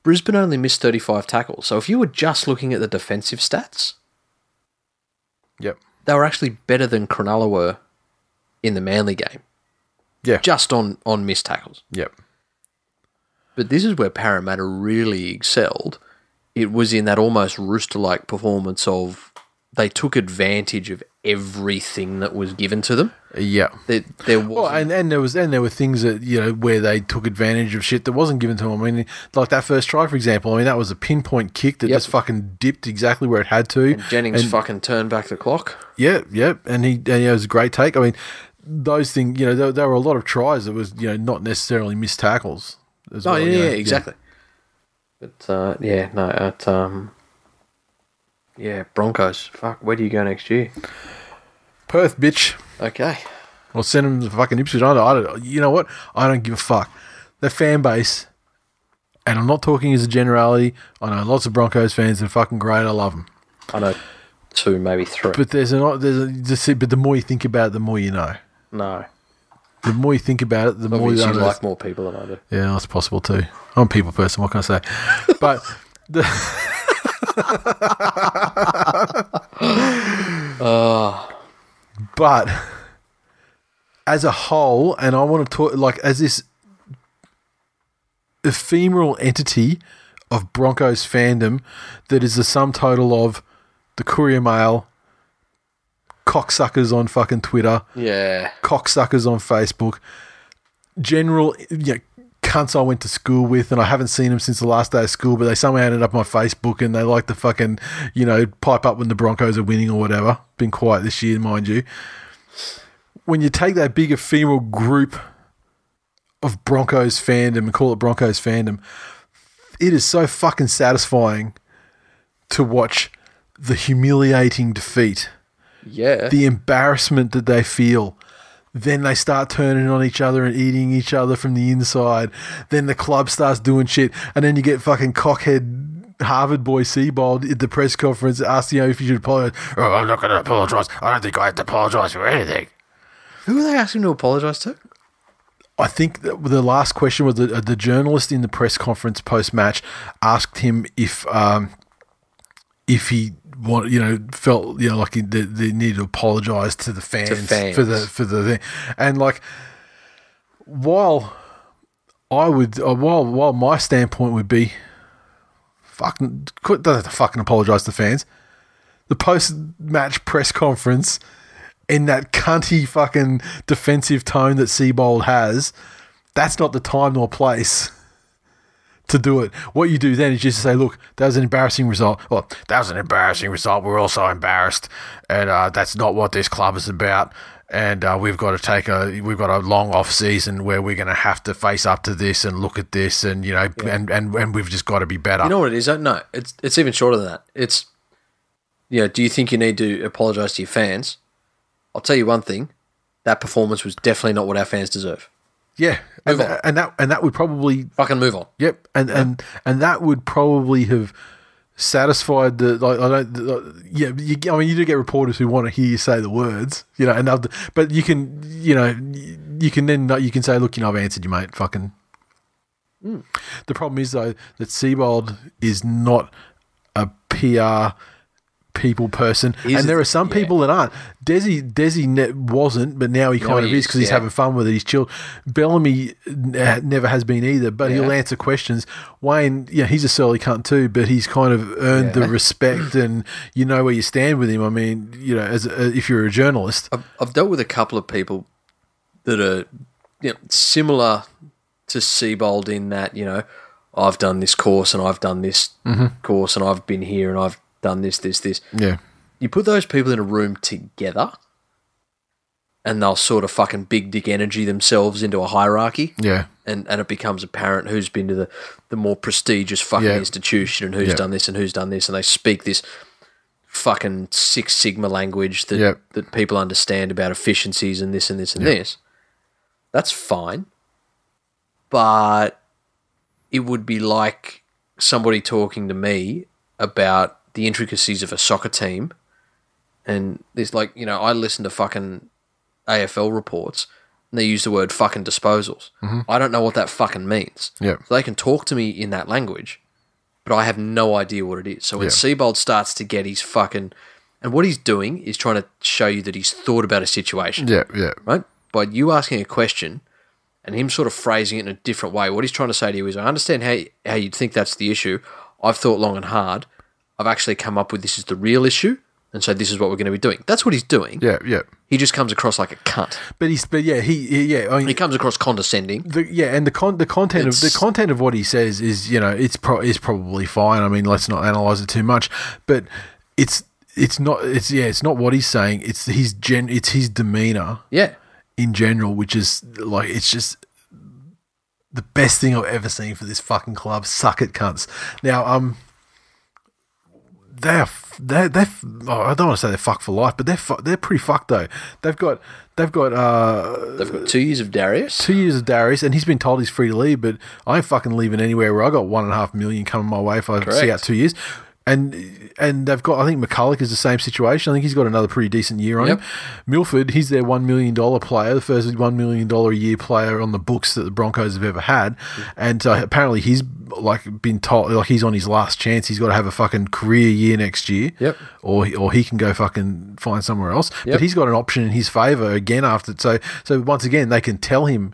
Brisbane only missed 35 tackles. So if you were just looking at the defensive stats, yep, they were actually better than Cronulla were in the Manly game, yeah, just on, on missed tackles. yep, But this is where Parramatta really excelled. It was in that almost rooster like performance of they took advantage of everything that was given to them. yeah. There, there was Well, and, and there was and there were things that you know where they took advantage of shit that wasn't given to them. I mean, like that first try, for example. I mean, that was a pinpoint kick that Yep. just fucking dipped exactly where it had to. Jennings and- fucking turned back the clock. Yeah, yeah, and he and it was a great take. I mean, those things, you know, there, there were a lot of tries that was you know not necessarily missed tackles. As Oh well, yeah, you know. yeah, exactly. But uh, yeah, no, at um, yeah, Broncos. Fuck, where do you go next year? Perth, bitch. Okay, Or send them to fucking Ipswich. I don't, I don't, you know what? I don't give a fuck. The fan base, and I'm not talking as a generality. I know lots of Broncos fans are fucking great. I love them. I know two, maybe three. But there's a, there's a, just, but the more you think about it, the more you know. no, The more you think about it, the more you you like more people than I do. Yeah, that's possible too. I'm a people person. What can I say? But the, but as a whole, and I want to talk like as this ephemeral entity of Broncos fandom that is the sum total of the Courier Mail, cocksuckers on fucking Twitter, Yeah, cocksuckers on Facebook, general you know, cunts I went to school with, and I haven't seen them since the last day of school, but they somehow ended up on Facebook and they like to fucking, you know, pipe up when the Broncos are winning or whatever. Been quiet this year, mind you. When you take that big ephemeral group of Broncos fandom and call it Broncos fandom, it is so fucking satisfying to watch the humiliating defeat, Yeah. the embarrassment that they feel. Then they start turning on each other and eating each other from the inside. Then the club starts doing shit, and then you get fucking cockhead Harvard boy Seibold at the press conference asking you know, if you should apologize. Oh, I'm not going to apologize. I don't think I have to apologize for anything. Who are they asking to apologise to? I think the last question was the, the journalist in the press conference post match asked him if um, if he want, you know felt you know like they, they needed to apologize to the fans, fans. for the for the thing, and like while I would uh, while while my standpoint would be fucking quit don't have to fucking apologize to fans. The post match press conference in that cunty fucking defensive tone that Seibold has, that's not the time nor place to do it. What you do then is just say, look, that was an embarrassing result. Well, that was an embarrassing result. We're also embarrassed, and uh, that's not what this club is about. And uh, we've got to take a we've got a long off season where we're going to have to face up to this and look at this, and you know, and, and and we've just got to be better. You know what it is? No, it's it's even shorter than that. It's you know, do you think you need to apologise to your fans? I'll tell you one thing: that performance was definitely not what our fans deserve. Yeah, and, on. and that and that would probably Fucking move on. Yep, and and and that would probably have satisfied the like I don't the, yeah you, I mean you do get reporters who want to hear you say the words you know and but you can you know you can then you can say look you know I've answered you mate fucking hmm. the problem is though that Seibold is not a PR people person. He's- and there are some yeah. people that aren't. Desi Desi ne- wasn't but now he kind of he is is, because he's having fun with it. He's chilled. Bellamy never has been either but he'll answer questions. Wayne yeah he's a surly cunt too but he's kind of earned the respect and you know where you stand with him. I mean you know as a, if you're a journalist. I've, I've dealt with a couple of people that are you know, similar to Seibold in that you know I've done this course and I've done this mm-hmm. course and I've been here and I've done this this this. yeah You put those people in a room together, and they'll sort of fucking big dick energy themselves into a hierarchy. yeah and, and it becomes apparent who's been to the, the more prestigious fucking Yeah. institution and who's Yeah. done this and who's done this and they speak this fucking Six Sigma language that Yep. that people understand about efficiencies and this and this and this. That's fine. But it would be like somebody talking to me about the intricacies of a soccer team and there's like, you know, I listen to fucking AFL reports and they use the word fucking disposals. Mm-hmm. I don't know what that fucking means. Yeah. So they can talk to me in that language, but I have no idea what it is. So when Yeah. Seibold starts to get his fucking and what he's doing is trying to show you that he's thought about a situation. yeah yeah Right? By you asking a question and him sort of phrasing it in a different way, what he's trying to say to you is I understand how how you'd think that's the issue. I've thought long and hard. I've actually come up with this is the real issue, and so this is what we're going to be doing. That's what he's doing. yeah yeah He just comes across like a cunt. but he's but yeah he, he yeah I mean, He comes across condescending. the, yeah, and the con the content of the content of what he says is you know it's pro- is probably fine. I mean, let's not analyze it too much, but it's it's not it's yeah it's not what he's saying. It's his gen it's his demeanor Yeah. in general, which is like it's just the best thing I've ever seen for this fucking club. Suck it, cunts. Now um. They're they they oh, I don't want to say they're fucked for life, but they're fu- they're pretty fucked though. They've got they've got uh They've got two years of Darius. two years of Darius, and he's been told he's free to leave, but I ain't fucking leaving anywhere where I got one and a half million coming my way if I see out two years. And and they've got I think McCullough is the same situation. I think he's got another pretty decent year on Yep. him. Milford, he's their one million dollar player, the first one million dollar a year player on the books that the Broncos have ever had. And uh, apparently he's like been told like he's on his last chance. He's got to have a fucking career year next year. Yep. Or he, or he can go fucking find somewhere else. Yep. But he's got an option in his favour again after. So so once again they can tell him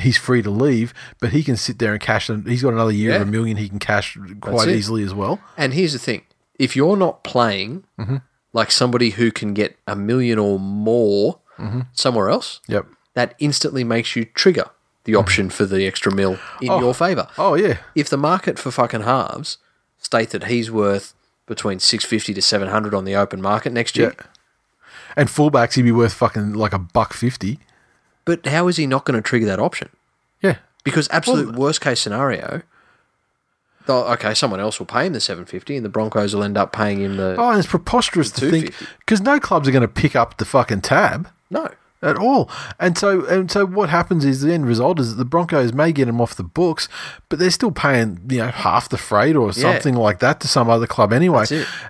he's free to leave, but he can sit there and cash. And he's got another year of a million he can cash quite easily as well. And here's the thing: if you're not playing mm-hmm. like somebody who can get a million or more mm-hmm. somewhere else, Yep. that instantly makes you trigger the mm-hmm. option for the extra mil in oh. your favour. Oh yeah. If the market for fucking halves state that he's worth between six fifty to seven hundred on the open market next year, Yeah. And fullbacks, he'd be worth fucking like a buck fifty. But how is he not going to trigger that option? Yeah. Because absolute worst case scenario, okay, someone else will pay him the seven fifty, and the Broncos will end up paying him the Oh, and it's preposterous to think because no clubs are going to pick up the fucking tab. no. At all. And so and so what happens is the end result is that the Broncos may get him off the books, but they're still paying, you know, half the freight or something like that to some other club anyway.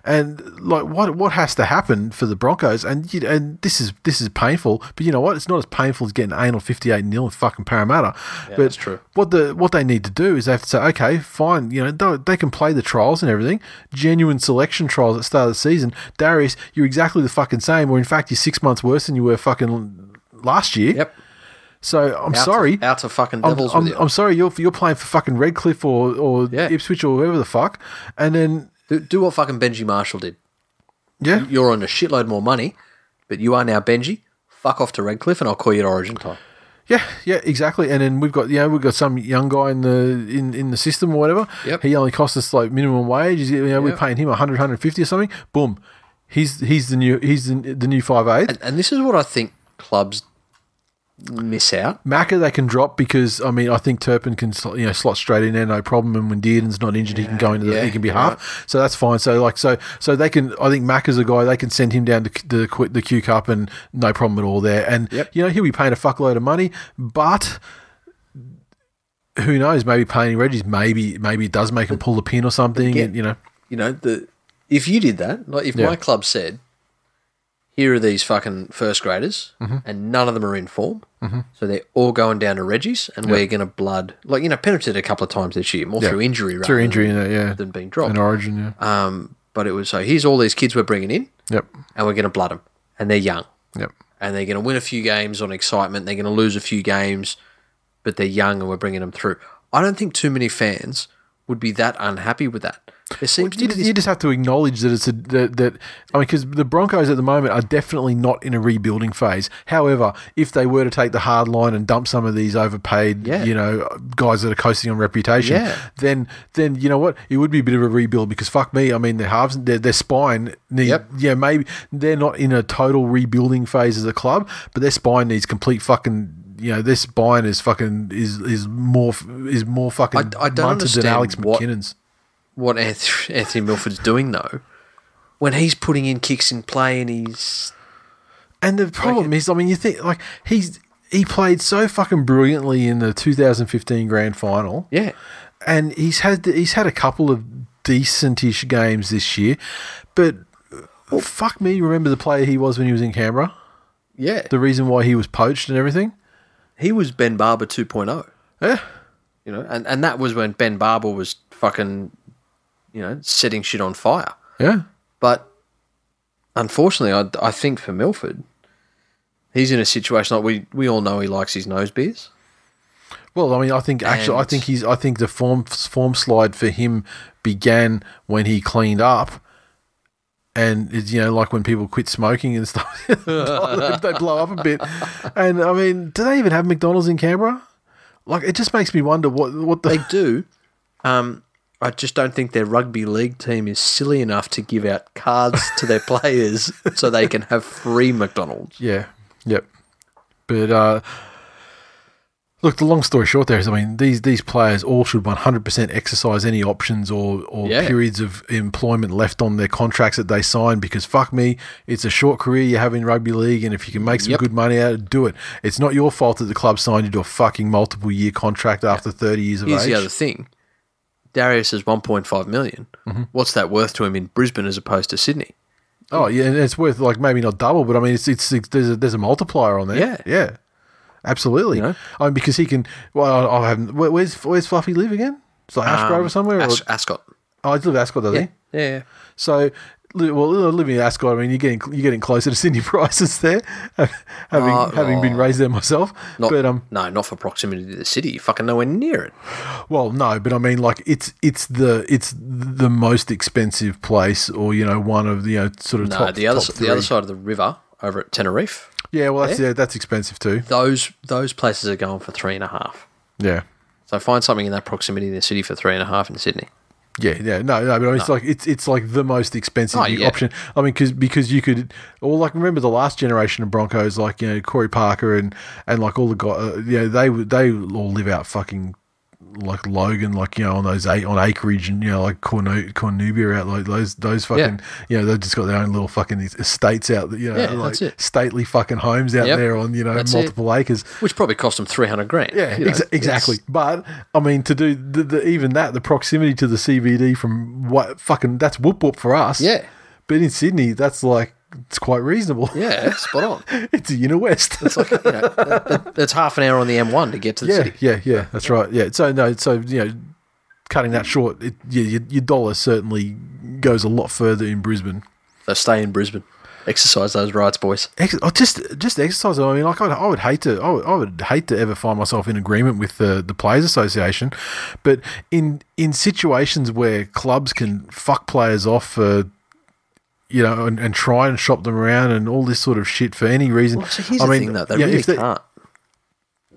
And like what what has to happen for the Broncos and you, and this is this is painful, but you know what? It's not as painful as getting anal 58 nil in fucking Parramatta. but that's true. What the what they need to do is they have to say, okay, fine, you know, they, they can play the trials and everything, genuine selection trials at the start of the season. Darius, you're exactly the fucking same, or in fact, you're six months worse than you were fucking last year. Yep. So I'm Out sorry. To, out to fucking I'm, devils I'm, you. I'm sorry, you're you're playing for fucking Redcliffe or, or Yeah. Ipswich or whoever the fuck, and then do, do what fucking Benji Marshall did. yeah, You're on a shitload more money, but you are now Benji. Fuck off to Redcliffe, and I'll call you at Origin time. yeah, yeah, exactly. And then we've got you know we've got some young guy in the in, in the system or whatever. Yep. He only costs us like minimum wage. You know, we're paying him 100, 150 or something. Boom, he's he's the new he's the, the new five eight. And, and this is what I think clubs miss out. Macca they can drop because I mean I think Turpin can you know slot straight in there no problem and when Dearden's not injured he can go into the yeah, he can be half so that's fine so like so so they can I think Macca's a guy they can send him down to the the, the Q Cup and no problem at all there and Yep. you know he'll be paying a fuckload of money but who knows maybe paying Reggie's maybe maybe it does make him pull the pin or something Again- and, you know You know, the if you did that, like if Yeah. my club said, "Here are these fucking first graders, Mm-hmm. and none of them are in form, so they're all going down to Reggie's, and we're going to blood like you know Penrith a couple of times this year, more Yeah. through injury, rather through injury than, yeah than being dropped. in Origin yeah Um, but it was so here's all these kids we're bringing in, yep and we're going to blood them, and they're young, yep and they're going to win a few games on excitement. They're going to lose a few games, but they're young, and we're bringing them through. I don't think too many fans would be that unhappy with that. There seems to you, just, this you just have to acknowledge that it's a that, that I mean because the Broncos at the moment are definitely not in a rebuilding phase. However, if they were to take the hard line and dump some of these overpaid, Yeah. you know, guys that are coasting on reputation, Yeah. then then you know what, it would be a bit of a rebuild because fuck me, I mean their halves, their, their spine need, Yep. yeah, maybe they're not in a total rebuilding phase as a club, but their spine needs complete fucking. You know, their spine is fucking is is more is more fucking I- I don't munted than understand Alex McKinnon's. what Anthony, Anthony Milford's doing though, when he's putting in kicks in play and he's And the problem is, I mean, you think like he's he played so fucking brilliantly in the 2015 grand final, yeah, and he's had he's had a couple of decentish games this year, but well, fuck me, remember the player he was when he was in Canberra? yeah, The reason why he was poached and everything. he was Ben Barba 2.0, Yeah, you know, and and that was when Ben Barba was fucking, you know, setting shit on fire. yeah. But unfortunately, I, I think for Milford, he's in a situation like we we all know he likes his nose beers. Well, I mean, I think actually, I think he's, I think the form form slide for him began when he cleaned up, and it's you know like when people quit smoking and stuff, they blow up a bit. And I mean, do they even have McDonald's in Canberra? Like, it just makes me wonder what what the They do. Um, I just don't think their rugby league team is silly enough to give out cards to their players so they can have free McDonald's. yeah, yep. But uh, look, the long story short, there is, I mean, these these players all should one hundred percent exercise any options or or Yeah. periods of employment left on their contracts that they sign because fuck me, it's a short career you have in rugby league, and if you can make some Yep. good money out of it, do it. It's not your fault that the club signed you to a fucking multiple year contract after thirty years of Here's age. the other thing. Darius is 1.5 million. Mm-hmm. What's that worth to him in Brisbane as opposed to Sydney? Oh yeah, and it's worth like maybe not double, but I mean it's it's, it's there's a, there's a multiplier on there. Yeah. yeah, absolutely. You know? I mean because he can. Well, I, I haven't. Where, where's where's Fluffy live again? It's like Ashgrove or somewhere. Um, As- or, Ascot. oh, he's live Ascot, does Yeah. he? Yeah. So. Well, living in Ascot, I mean, you're getting you're getting closer to Sydney prices there, having Oh, having been oh. raised there myself. Not, but um, no, not for proximity to the city. You're fucking nowhere near it. well, no, but I mean, like it's it's the it's the most expensive place, or you know, one of the you know sort of No, top the other top the other side of the river over at Teneriffe. Yeah, well, that's yeah, that's expensive too. Those those places are going for three and a half. Yeah. So find something in that proximity to the city for three and a half in Sydney. Yeah, yeah, no, no, but I mean, it's like it's it's like the most expensive Oh, yeah. option. I mean, because because you could, or like remember the last generation of Broncos, like you know Corey Parker and and like all the guys, uh, you know they they all live out fucking like Logan, like you know on those eight on acreage and you know like Cornu- Cornubia out like those those fucking you know they've just got their own little fucking estates out you know Yeah, like it. stately fucking homes out Yep, there on you know that's it. multiple acres. which probably cost them three hundred grand. Yeah, you know, exa- exactly. But I mean, to do the, the, even that, the proximity to the CBD from what fucking that's whoop whoop for us. Yeah. but in Sydney, that's like it's quite reasonable. Yeah, spot on. it's a inner west. It's like you know, that- half an hour on the M1 to get to the yeah, city. yeah, yeah. That's right. Yeah. So no, so you know, cutting that short, it, yeah, your, your dollar certainly goes a lot further in Brisbane. So stay in Brisbane, exercise those rights, boys. Ex- oh, just just exercise. I mean, like I would, I would hate to, I would, I would hate to ever find myself in agreement with the the players' association, but in in situations where clubs can fuck players off for. You know, and, and try and shop them around and all this sort of shit for any reason. Well, so here's I the mean, thing, though. They yeah, really they- can't.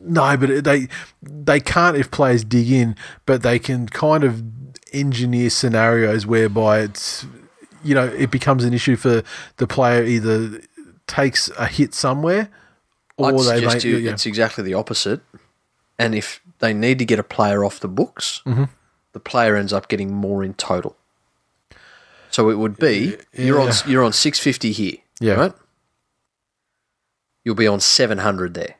No, but they they can't if players dig in, but they can kind of engineer scenarios whereby it's you know it becomes an issue for the player either takes a hit somewhere or I'd they suggest make you, yeah, it's exactly the opposite. And if they need to get a player off the books, Mm-hmm. the player ends up getting more in total. So it would be you're on you're on six fifty here, Yeah. right? You'll be on seven hundred there.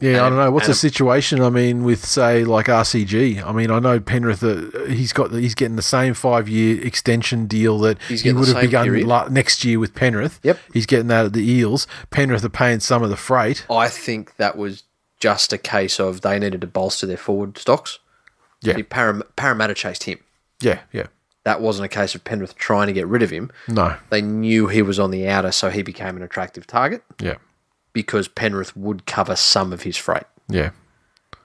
yeah. I don't know what's the situation. I mean, with say like RCG. I mean, I know Penrith. Uh, he's got he's getting the same five year extension deal that he would have begun la- next year with Penrith. Yep. he's getting that at the Eels. Penrith are paying some of the freight. I think that was just a case of they needed to bolster their forward stocks. Yeah. Param- Parramatta chased him. Yeah, yeah. That wasn't a case of Penrith trying to get rid of him. No, They knew he was on the outer, so he became an attractive target yeah, because Penrith would cover some of his freight. yeah.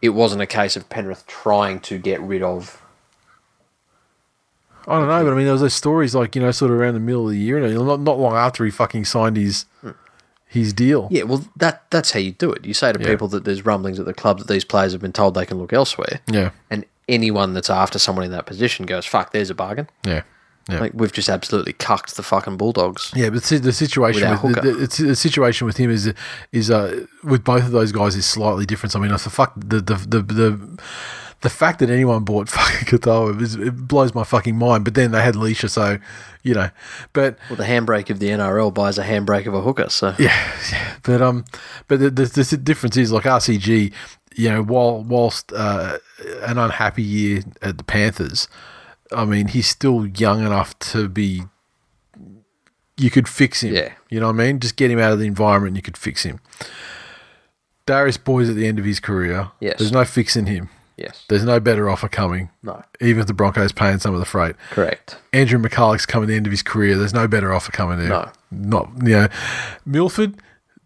It wasn't a case of Penrith trying to get rid of. I don't know, but I mean, there was those stories like you know, sort of around the middle of the year, and not not long after he fucking signed his his deal. Yeah, well, that that's how you do it. You say to Yeah. people that there's rumblings at the club that these players have been told they can look elsewhere, Yeah, and anyone that's after someone in that position goes, "Fuck, there's a bargain." yeah, yeah. Like we've just absolutely cucked the fucking Bulldogs. Yeah, but see, the situation With with the, the, the situation with him is is uh, with both of those guys is slightly different. I mean, the fuck the the the. the the fact that anyone bought fucking Katoa is it blows my fucking mind. But then they had Lichaa, so you know. But Well, the handbrake of the NRL buys a handbrake of a hooker, so Yeah, yeah. But um, but the, the, the difference is like RCG, you know, while whilst uh, an unhappy year at the Panthers, I mean, he's still young enough to be. You could fix him. Yeah. you know what I mean. Just get him out of the environment. and You could fix him. Darius Boyd's at the end of his career. Yes. there's no fixing him. yes, There's no better offer coming. no, Even if the Broncos paying some of the freight. correct. Andrew McCullough's coming to the end of his career. There's no better offer coming there. No. Not, you know, Milford,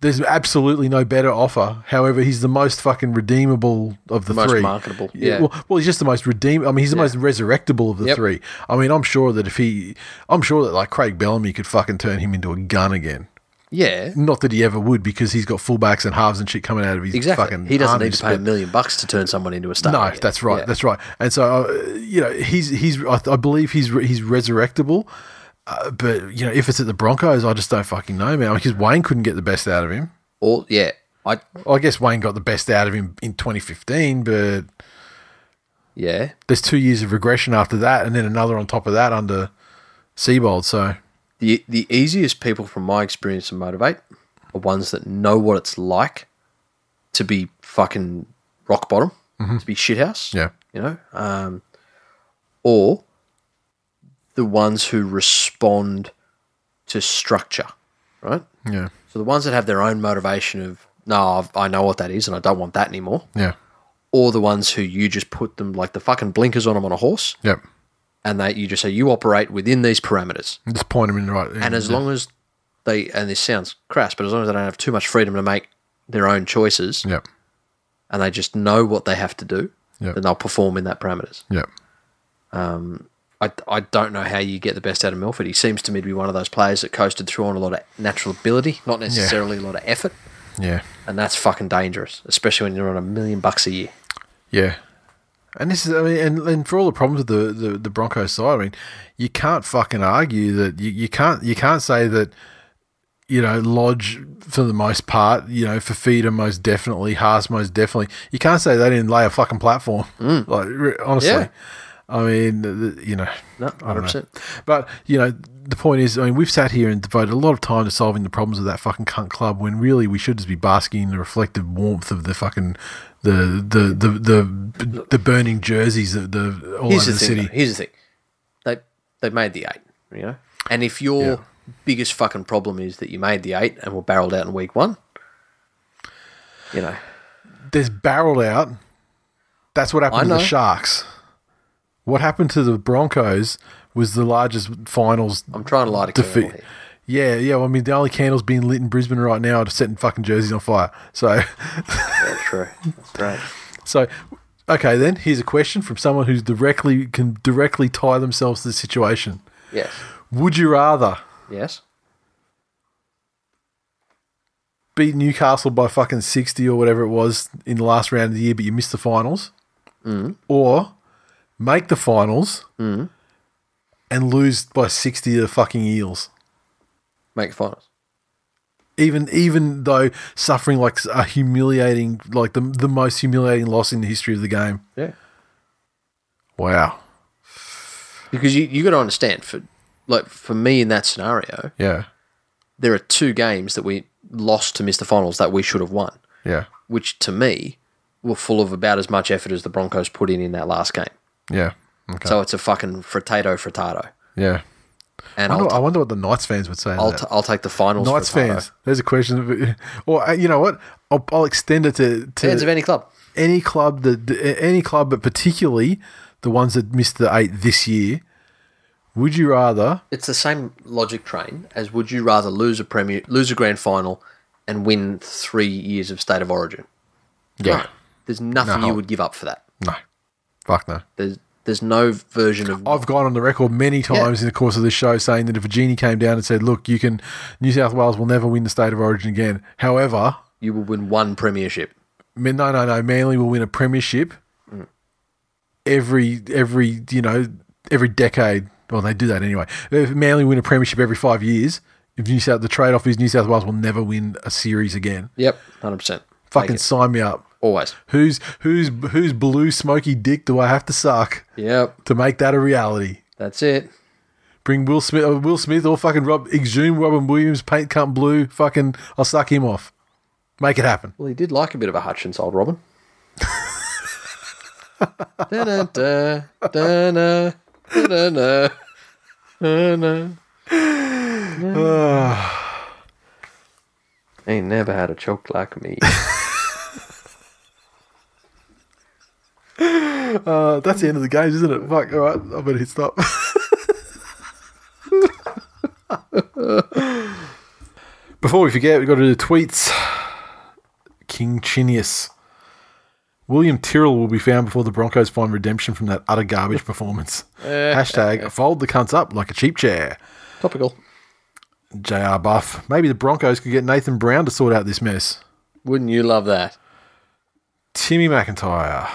there's absolutely no better offer. However, he's the most fucking redeemable of the Most three. marketable, yeah. Well, well, he's just the most redeem. I mean, he's the most resurrectable of the Yep. three. I mean, I'm sure that if he, I'm sure that like Craig Bellamy could fucking turn him into a gun again. Yeah, Not that he ever would because he's got fullbacks and halves and shit coming out of his exactly. fucking. He doesn't need to pay a million bucks to turn someone into a star. no, that's right. Yeah. That's right. And so, uh, you know, he's he's I, I believe he's he's resurrectable. Uh, but you know, if it's at the Broncos, I just don't fucking know, man. Because Wayne couldn't get the best out of him. Or yeah, I I guess Wayne got the best out of him in 2015, but yeah. there's two years of regression after that, and then another on top of that under Seibold. So The the easiest people from my experience to motivate are ones that know what it's like to be fucking rock bottom, to be shithouse. Mm-hmm. yeah, You know? Um, or the ones who respond to structure, right? yeah, So the ones that have their own motivation of, no, I've, I know what that is and I don't want that anymore. yeah, Or the ones who you just put them like the fucking blinkers on them on a horse yep. and they you just say you operate within these parameters. And Just point them in the right. And as long as they, and this sounds crass, but as long as they don't have too much freedom to make their own choices Yep. and they just know what they have to do, Yep. then they'll perform in that parameters. Yep. Um, I, I don't know how you get the best out of Milford. He seems to me to be one of those players that coasted through on a lot of natural ability, not necessarily a lot of effort. Yeah. And that's fucking dangerous, especially when you're on a million bucks a year. Yeah. And this is, I mean, and, and for all the problems with the, the, the Broncos side, I mean, you can't fucking argue that you, you can't you can't say that you know, Lodge for the most part, you know, Fifita most definitely, Haas most definitely. You can't say they didn't lay a fucking platform. Mm. Like, re- honestly. Yeah. I mean, you know. No, hundred know. percent. But, you know, the point is, I mean, we've sat here and devoted a lot of time to solving the problems of that fucking cunt club when really we should just be basking in the reflective warmth of the fucking, the, the, the, the, the burning jerseys of the, all Here's over the the, thing. city. though. Here's the thing. They they made the eight. You know, and if your Yeah. biggest fucking problem is that you made the eight and were barreled out in week one, you know, there's barreled out. That's what happened to the. Sharks. What happened to the Broncos was the largest finals I'm trying to light a candle defeat. here. Yeah, yeah. Well, I mean, the only candles being lit in Brisbane right now are setting fucking jerseys on fire. So, Yeah, true. That's right. so okay. Then here's a question from someone who's directly can directly tie themselves to the situation. Yes. Would you rather Yes. beat Newcastle by fucking sixty or whatever it was in the last round of the year, but you missed the finals, mm. or make the finals mm. and lose by sixty to the fucking Eels? Make finals. even even though suffering like a humiliating like the the most humiliating loss in the history of the game. Yeah. Wow. Because you you got to understand for like for me in that scenario, Yeah. there are two games that we lost to miss the finals that we should have won, Yeah. which to me were full of about as much effort as the Broncos put in in that last game. Yeah. Okay. So it's a fucking frittato frittato. yeah. And I wonder, t- I wonder what the Knights fans would say. I'll, t- I'll take the finals. Knights frittato. fans. There's a question. Of, or uh, you know what? I'll, I'll extend it to, to fans of any club. any club that any club, but particularly the ones that missed the eight this year. Would you rather? It's the same logic train as would you rather lose a premier, lose a grand final, and win three years of state of origin? No. There's nothing No. you would give up for that. Fuck no. There's there's no version of I've gone on the record many times in the course of this show saying that if a genie came down and said, "Look, you can, New South Wales will never win the state of origin again." However, you will win one premiership. No, no, no, Manly will win a premiership mm. every every you know every decade. Well, they do that anyway. If Manly win a premiership every five years, if New South the trade off is New South Wales will never win a series again. Yep, hundred percent. Fucking sign me up. Always. Who's who's whose blue smoky dick do I have to suck Yep, to make that a reality? that's it. Bring Will Smith, uh, Will Smith, or fucking Rob, exhume Robin Williams, paint cunt blue. Fucking, I'll suck him off. Make it happen. Well, he did like a bit of a Hutchins, old Robin. Da-da, da-da-da, da-da. Ain't never had a choke like me. Uh, that's the end of the game, isn't it? Fuck. All right, I better hit stop. Before we forget, we've got to do the tweets. King Chinius. William Tyrrell will be found before the Broncos find redemption from that utter garbage performance. Hashtag fold the cunts up like a cheap chair. Topical. JR Buff. Maybe the Broncos could get Nathan Brown to sort out this mess. Wouldn't you love that? Timmy McIntyre.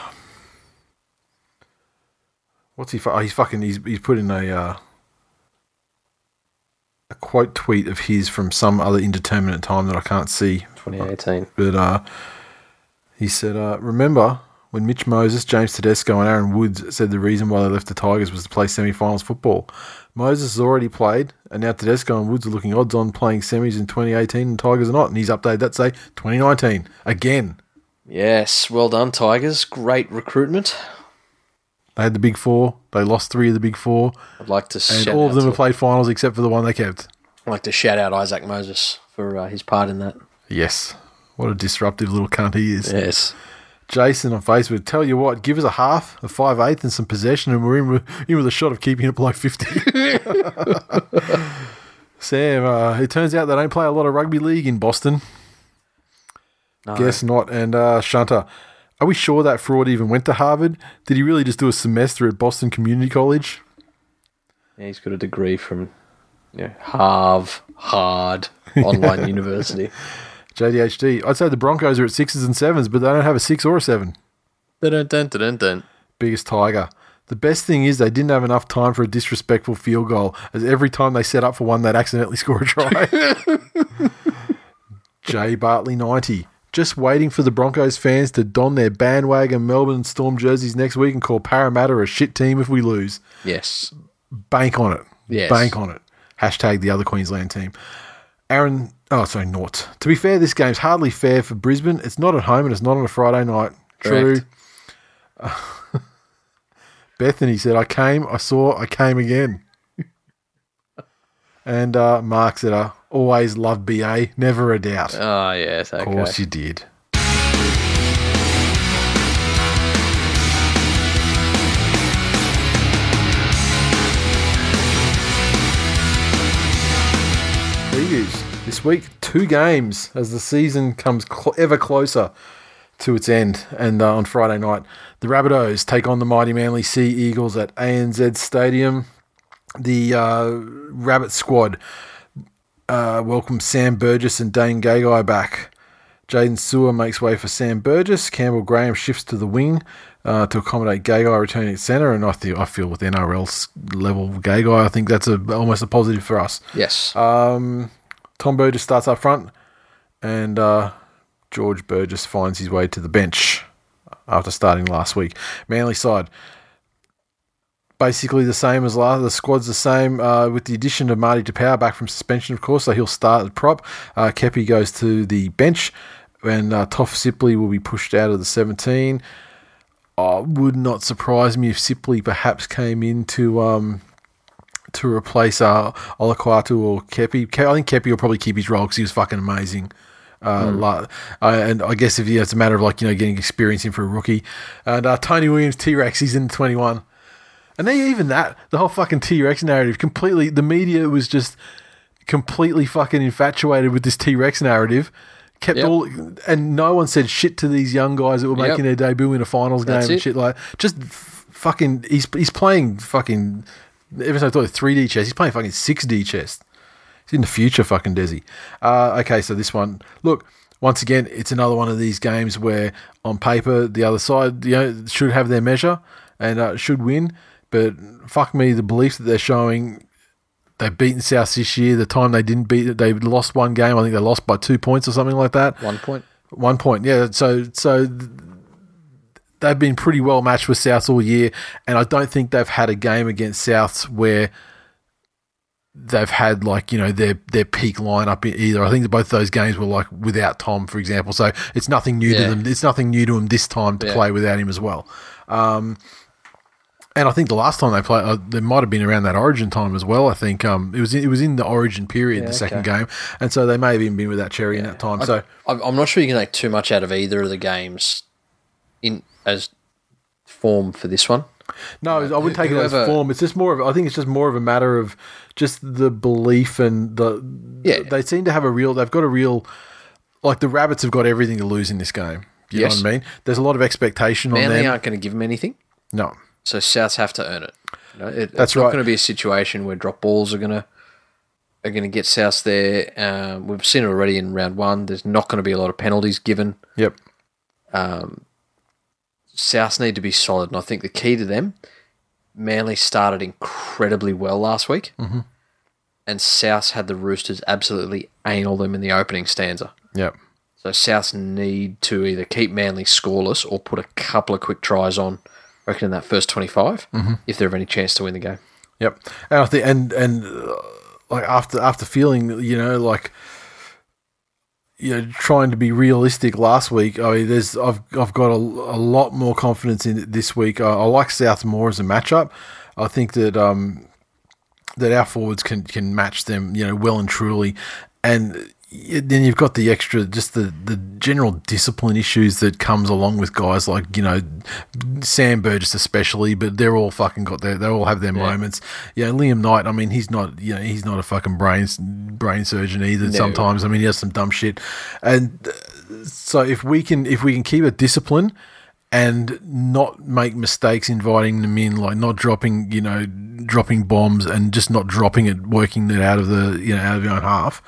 What's he? fu- Oh, he's fucking. He's he's put in a uh, a quote tweet of his from some other indeterminate time that I can't see. 2018. But uh, he said, uh, "Remember when Mitch Moses, James Tedesco, and Aaron Woods said the reason why they left the Tigers was to play semi-finals football. Moses has already played, and now Tedesco and Woods are looking odds on playing semis in 2018, and Tigers are not. And he's updated that to say 2019 again. Yes, well done, Tigers. Great recruitment. They had the big four. They lost three of the big four, I'd like to and all of them have played finals except for the one they kept. I'd like to shout out Isaac Moses for uh, his part in that. Yes, what a disruptive little cunt he is. Yes. Jason on Facebook, tell you what, give us a half, a five eighth, and some possession, and we're in with, in with a shot of keeping it below 50. Sam, uh, it turns out they don't play a lot of rugby league in Boston. No. Guess not. And uh, Shunter, are we sure that fraud even went to Harvard? Did he really just do a semester at Boston Community College? Yeah, he's got a degree from you know, Harv Hard Online University. JDHD. I'd say the Broncos are at sixes and sevens, but they don't have a six or a seven. Dun, dun, dun, dun, dun. biggest tiger. The best thing is they didn't have enough time for a disrespectful field goal, as every time they set up for one, they'd accidentally score a try. Jay Bartley 90. Just waiting for the Broncos fans to don their bandwagon Melbourne Storm jerseys next week and call Parramatta a shit team if we lose. Yes. Bank on it. Yes. Bank on it. Hashtag the other Queensland team. Aaron, oh, sorry, Nort. To be fair, this game's hardly fair for Brisbane. It's not at home and it's not on a Friday night. True. Bethany said, I came, I saw, I came again. And uh, Mark said, always loved BA, never a doubt. Oh, yes. Okay. Of course you did. Previews this week, two games as the season comes cl- ever closer to its end. And uh, on Friday night, the Rabbitohs take on the mighty Manly Sea Eagles at ANZ Stadium. The uh, Rabbit squad uh, welcome Sam Burgess and Dane Gagai back. Jaydn Su'A makes way for Sam Burgess. Campbell Graham shifts to the wing uh, to accommodate Gagai returning at centre. And I feel, I feel with NRL's level Gagai, I think that's a, almost a positive for us. Yes. Um, Tom Burgess starts up front, and uh, George Burgess finds his way to the bench after starting last week. Manly side, basically the same as last. The squad's the same uh, with the addition of Marty Taupau back from suspension, of course. So he'll start at prop. Uh, Keppie goes to the bench, and uh, Toff Sipley will be pushed out of the 17. Uh, would not surprise me if Sipley perhaps came in to um, to replace uh, Olakau'atu or Keppie. Ke- I think Keppie will probably keep his role because he was fucking amazing. Uh, la- uh, and I guess if yeah, it's a matter of like you know getting experience in for a rookie. And uh, Tony Williams T Rex, he's in twenty one. And then even that, the whole fucking T Rex narrative, completely, the media was just completely fucking infatuated with this T Rex narrative. Kept Yep. all, and no one said shit to these young guys that were Yep. making their debut in a finals That's game and it. shit like. Just f- fucking, he's he's playing fucking. Ever since I thought three D chess, he's playing fucking six D chess. He's in the future, fucking Desi. Uh, okay, so this one, look, once again, it's another one of these games where on paper the other side, you know, should have their measure and uh, should win. But fuck me, the belief that they're showing, they've beaten South this year. The time they didn't beat it, they lost one game. I think they lost by two points or something like that. One point. One point, yeah. So, so they've been pretty well matched with South all year, and I don't think they've had a game against Souths where they've had like you know their their peak lineup either. I think both those games were like without Tom, for example. So it's nothing new to them. It's nothing new to them this time to Yeah. play without him as well. Um, and I think the last time they played, uh, there might have been around that Origin time as well. I think um, it was it was in the Origin period, Yeah, the second okay. game, and so they may have even been without Cherry in that time. So I'm not sure you can take too much out of either of the games in as form for this one. No, I wouldn't take it as form. It's just more of. I think it's just more of a matter of just the belief and the. Yeah. They seem to have a real. They've got a real. Like the rabbits have got everything to lose in this game. You Yes. know what I mean? There's a lot of expectation on them. aren't going to give them anything, No, so Souths have to earn it. You know, it That's it's not going to be a situation where drop balls are going to are going to get Souths there. Um, we've seen it already in round one. There's not going to be a lot of penalties given. yep, Souths need to be solid, and I think the key to them, Manly started incredibly well last week, mm-hmm. and Souths had the Roosters absolutely anal them in the opening stanza. yep. So Souths need to either keep Manly scoreless or put a couple of quick tries on. I reckon in that first 25 if they have any chance to win the game. Yep, and I think and and uh, like after after feeling you know like you know trying to be realistic last week. I mean, there's I've I've got a, a lot more confidence in it this week. I, I like South more as a matchup. I think that um that our forwards can can match them you know well and truly, and then you've got the extra just the the general discipline issues that comes along with guys like you know Sam Burgess especially, but they're all fucking got their they all have their moments. Yeah, Liam Knight. I mean, he's not you know he's not a fucking brain brain surgeon either. Sometimes I mean he has some dumb shit, and uh, so if we can if we can keep a discipline and not make mistakes inviting them in, like not dropping, you know, dropping bombs and just not dropping it, working it out of the, you know, out of your own half,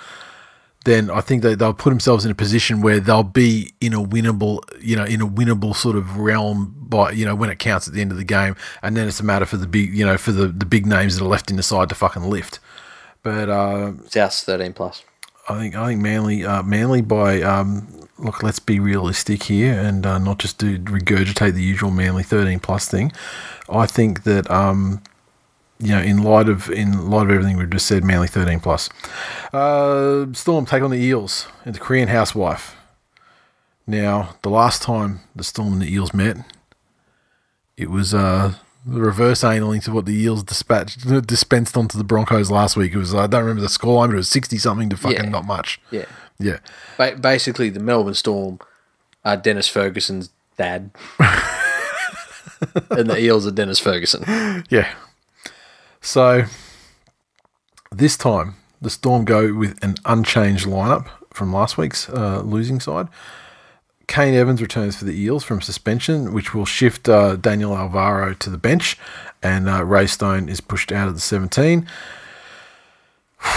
then I think that they'll put themselves in a position where they'll be in a winnable, you know, in a winnable sort of realm by, you know, when it counts at the end of the game. And then it's a matter for the big, you know, for the, the big names that are left in the side to fucking lift. But, uh, Souths 13 plus. I think I think Manly uh, Manly by um, look. Let's be realistic here and uh, not just do regurgitate the usual Manly thirteen plus thing. I think that um, you know, in light of in light of everything we've just said, Manly thirteen plus. Uh, Storm take on the Eels and the Korean housewife. Now, the last time the Storm and the Eels met, it was uh, the reverse annaling to what the Eels dispatched dispensed onto the Broncos last week. It was I don't remember the scoreline, but it was sixty something to fucking Yeah. not much. Yeah. Yeah, Ba- basically, the Melbourne Storm are Dennis Ferguson's dad. and the Eels are Dennis Ferguson. yeah. So this time the Storm go with an unchanged lineup from last week's uh, losing side. Kane Evans returns for the Eels from suspension, which will shift uh, Daniel Alvaro to the bench, and uh, Ray Stone is pushed out of the 17.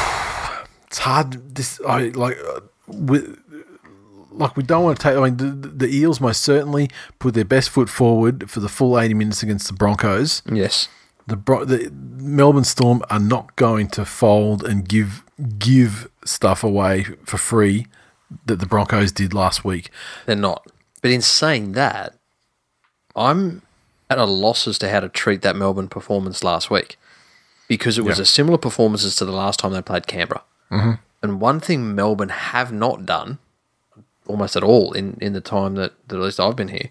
It's hard. This I like uh, with like we don't want to take. I mean, the, the Eels most certainly put their best foot forward for the full 80 minutes against the Broncos. Yes. The, the Melbourne Storm are not going to fold and give give stuff away for free that the Broncos did last week. They're not. But in saying that, I'm at a loss as to how to treat that Melbourne performance last week because it was Yeah. a similar performance as to the last time they played Canberra. Mm-hmm. And one thing Melbourne have not done almost at all in, in the time that, that at least I've been here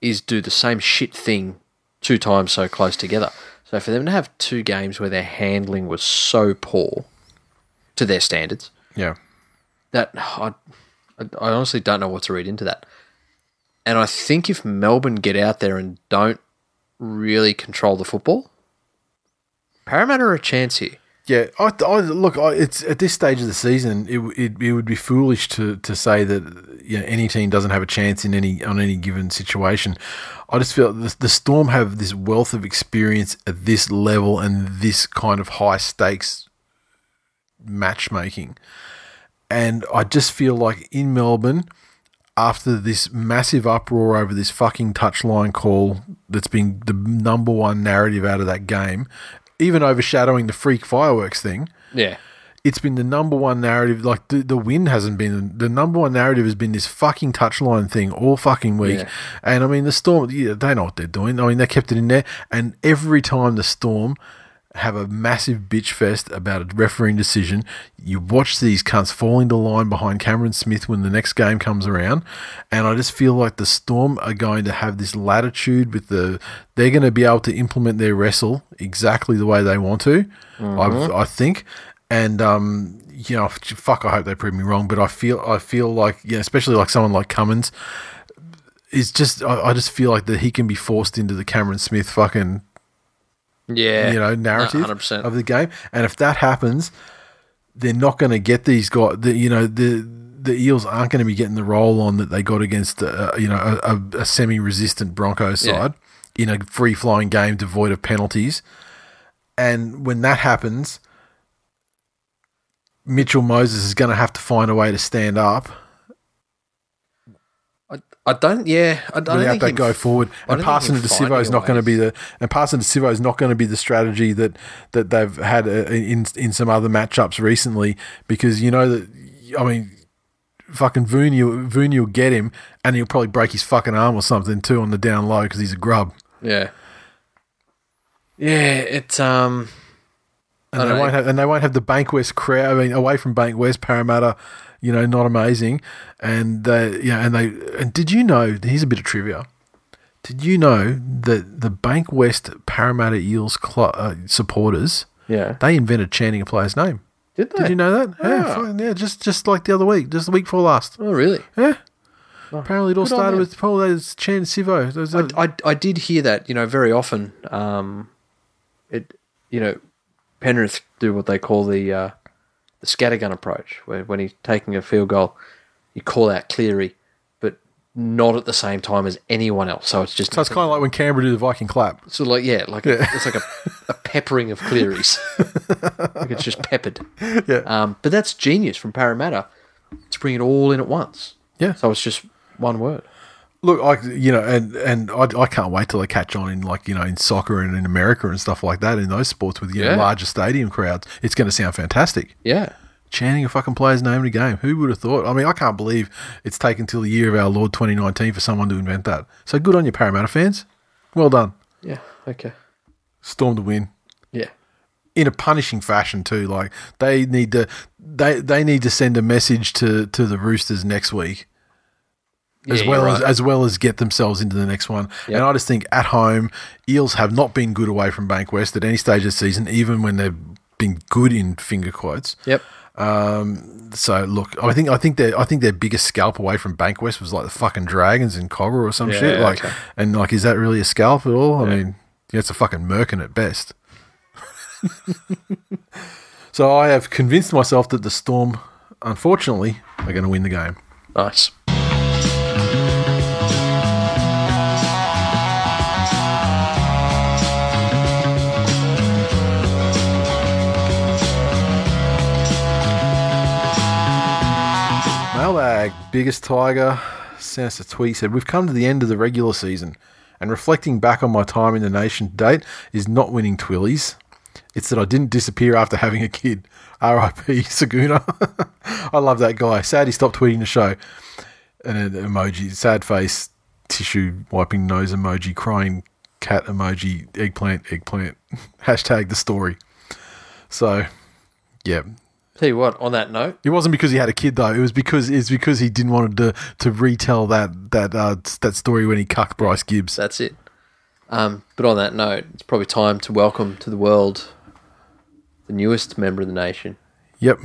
is do the same shit thing two times so close together. So for them to have two games where their handling was so poor to their standards, Yeah. that I, I honestly don't know what to read into that. And I think if Melbourne get out there and don't really control the football, Parramatta are a chance here. Yeah, I, I look. I, it's at this stage of the season, it, it it would be foolish to, to say that you know, any team doesn't have a chance in any on any given situation. I just feel the, the Storm have this wealth of experience at this level and this kind of high stakes matchmaking, and I just feel like in Melbourne, after this massive uproar over this fucking touchline call that's been the number one narrative out of that game, even overshadowing the freak fireworks thing, Yeah. It's been the number one narrative. Like the, the win hasn't been the number one narrative has been this fucking touchline thing all fucking week. Yeah. And I mean the Storm, yeah, they know what they're doing. I mean they kept it in there, and every time the Storm have a massive bitch fest about a refereeing decision, you watch these cunts fall into line behind Cameron Smith when the next game comes around, and I just feel like the Storm are going to have this latitude with the they're going to be able to implement their wrestle exactly the way they want to. I, mm-hmm. I think and um, you know, fuck. I hope they prove me wrong, but I feel I feel like you know, especially like someone like Cummins is just. I, I just feel like that he can be forced into the Cameron Smith fucking Yeah. you know narrative 100%. of the game, and if that happens, they're not going to get these guys. The, you know the. The Eels aren't going to be getting the roll on that they got against, uh, you know, a, a, a semi-resistant Broncos Yeah. side in a free-flowing game devoid of penalties. And when that happens, Mitchell Moses is going to have to find a way to stand up I, I don't, yeah. I don't without think that go forward. And passing to Sivo is not going to be the and passing to Sivo is not going to be the strategy that that they've had uh, in in some other matchups recently because you know that I mean. Fucking Vuniu, Vuniu will get him, and he'll probably break his fucking arm or something too on the down low because he's a grub. Yeah. Yeah, it's, um, and I they won't have and they won't have the Bankwest crowd. I mean, away from Bankwest, Parramatta, you know, not amazing. And they, yeah, and they. And did you know? Here's a bit of trivia. Did you know that the Bankwest Parramatta Eels cl- uh, supporters yeah. they invented chanting a player's name? Did they? Did you know that? Yeah, Ah. yeah, just just like the other week, just the week before last. Oh, really? Yeah. Apparently, it all started with Paul. Was chanting Sivo. A- I, I, I did hear that, you know, very often. Um, it, you know, Penrith do what they call the uh, the scattergun approach, where when he's taking a field goal, you call out Cleary, but not at the same time as anyone else. So it's just so it's kind of like when Canberra do the Viking clap. of like yeah, like A, it's like a, a peppering of Clearys. like it's just peppered. Yeah. Um, but that's genius from Parramatta to bring it all in at once. Yeah. So it's just one word. Look, I you know, and and I, I can't wait till they catch on in like you know in soccer and in America and stuff like that in those sports with you know larger stadium crowds. It's going to sound fantastic. Yeah. chanting a fucking player's name in a game. Who would have thought? I mean, I can't believe it's taken till the year of our Lord 2019 for someone to invent that. So good on you, Parramatta fans. Well done. Yeah. Okay. Storm to win Yeah. in a punishing fashion too. Like they need to they they need to send a message to to the Roosters next week. As Yeah, well as right. as well as get themselves into the next one, Yep. and I just think at home, Eels have not been good away from Bankwest at any stage of the season, even when they've been good in finger quotes. Yep. Um, So look, I think I think their I think their biggest scalp away from Bankwest was like the fucking Dragons in Kogarah or some Yeah, shit. Like, okay. and like, is that really a scalp at all? I mean, yeah, it's a fucking merkin at best. so I have convinced myself that the Storm, unfortunately, are going to win the game. Nice. Biggest tiger, sent us a tweet. Said, We've come to the end of the regular season, and reflecting back on my time in the nation to date is not winning Twillies. It's that I didn't disappear after having a kid. R.I.P. Saguna. I love that guy. Sad he stopped tweeting the show. And an emoji, sad face, tissue wiping nose emoji, crying cat emoji, eggplant, eggplant. Hashtag the story. So, yeah, Tell you what. On that note, it wasn't because he had a kid though. It was because it's because he didn't want to to retell that that uh, that story when he cucked Bryce Gibbs. that's it. Um, but on that note, it's probably time to welcome to the world the newest member of the nation, Yep,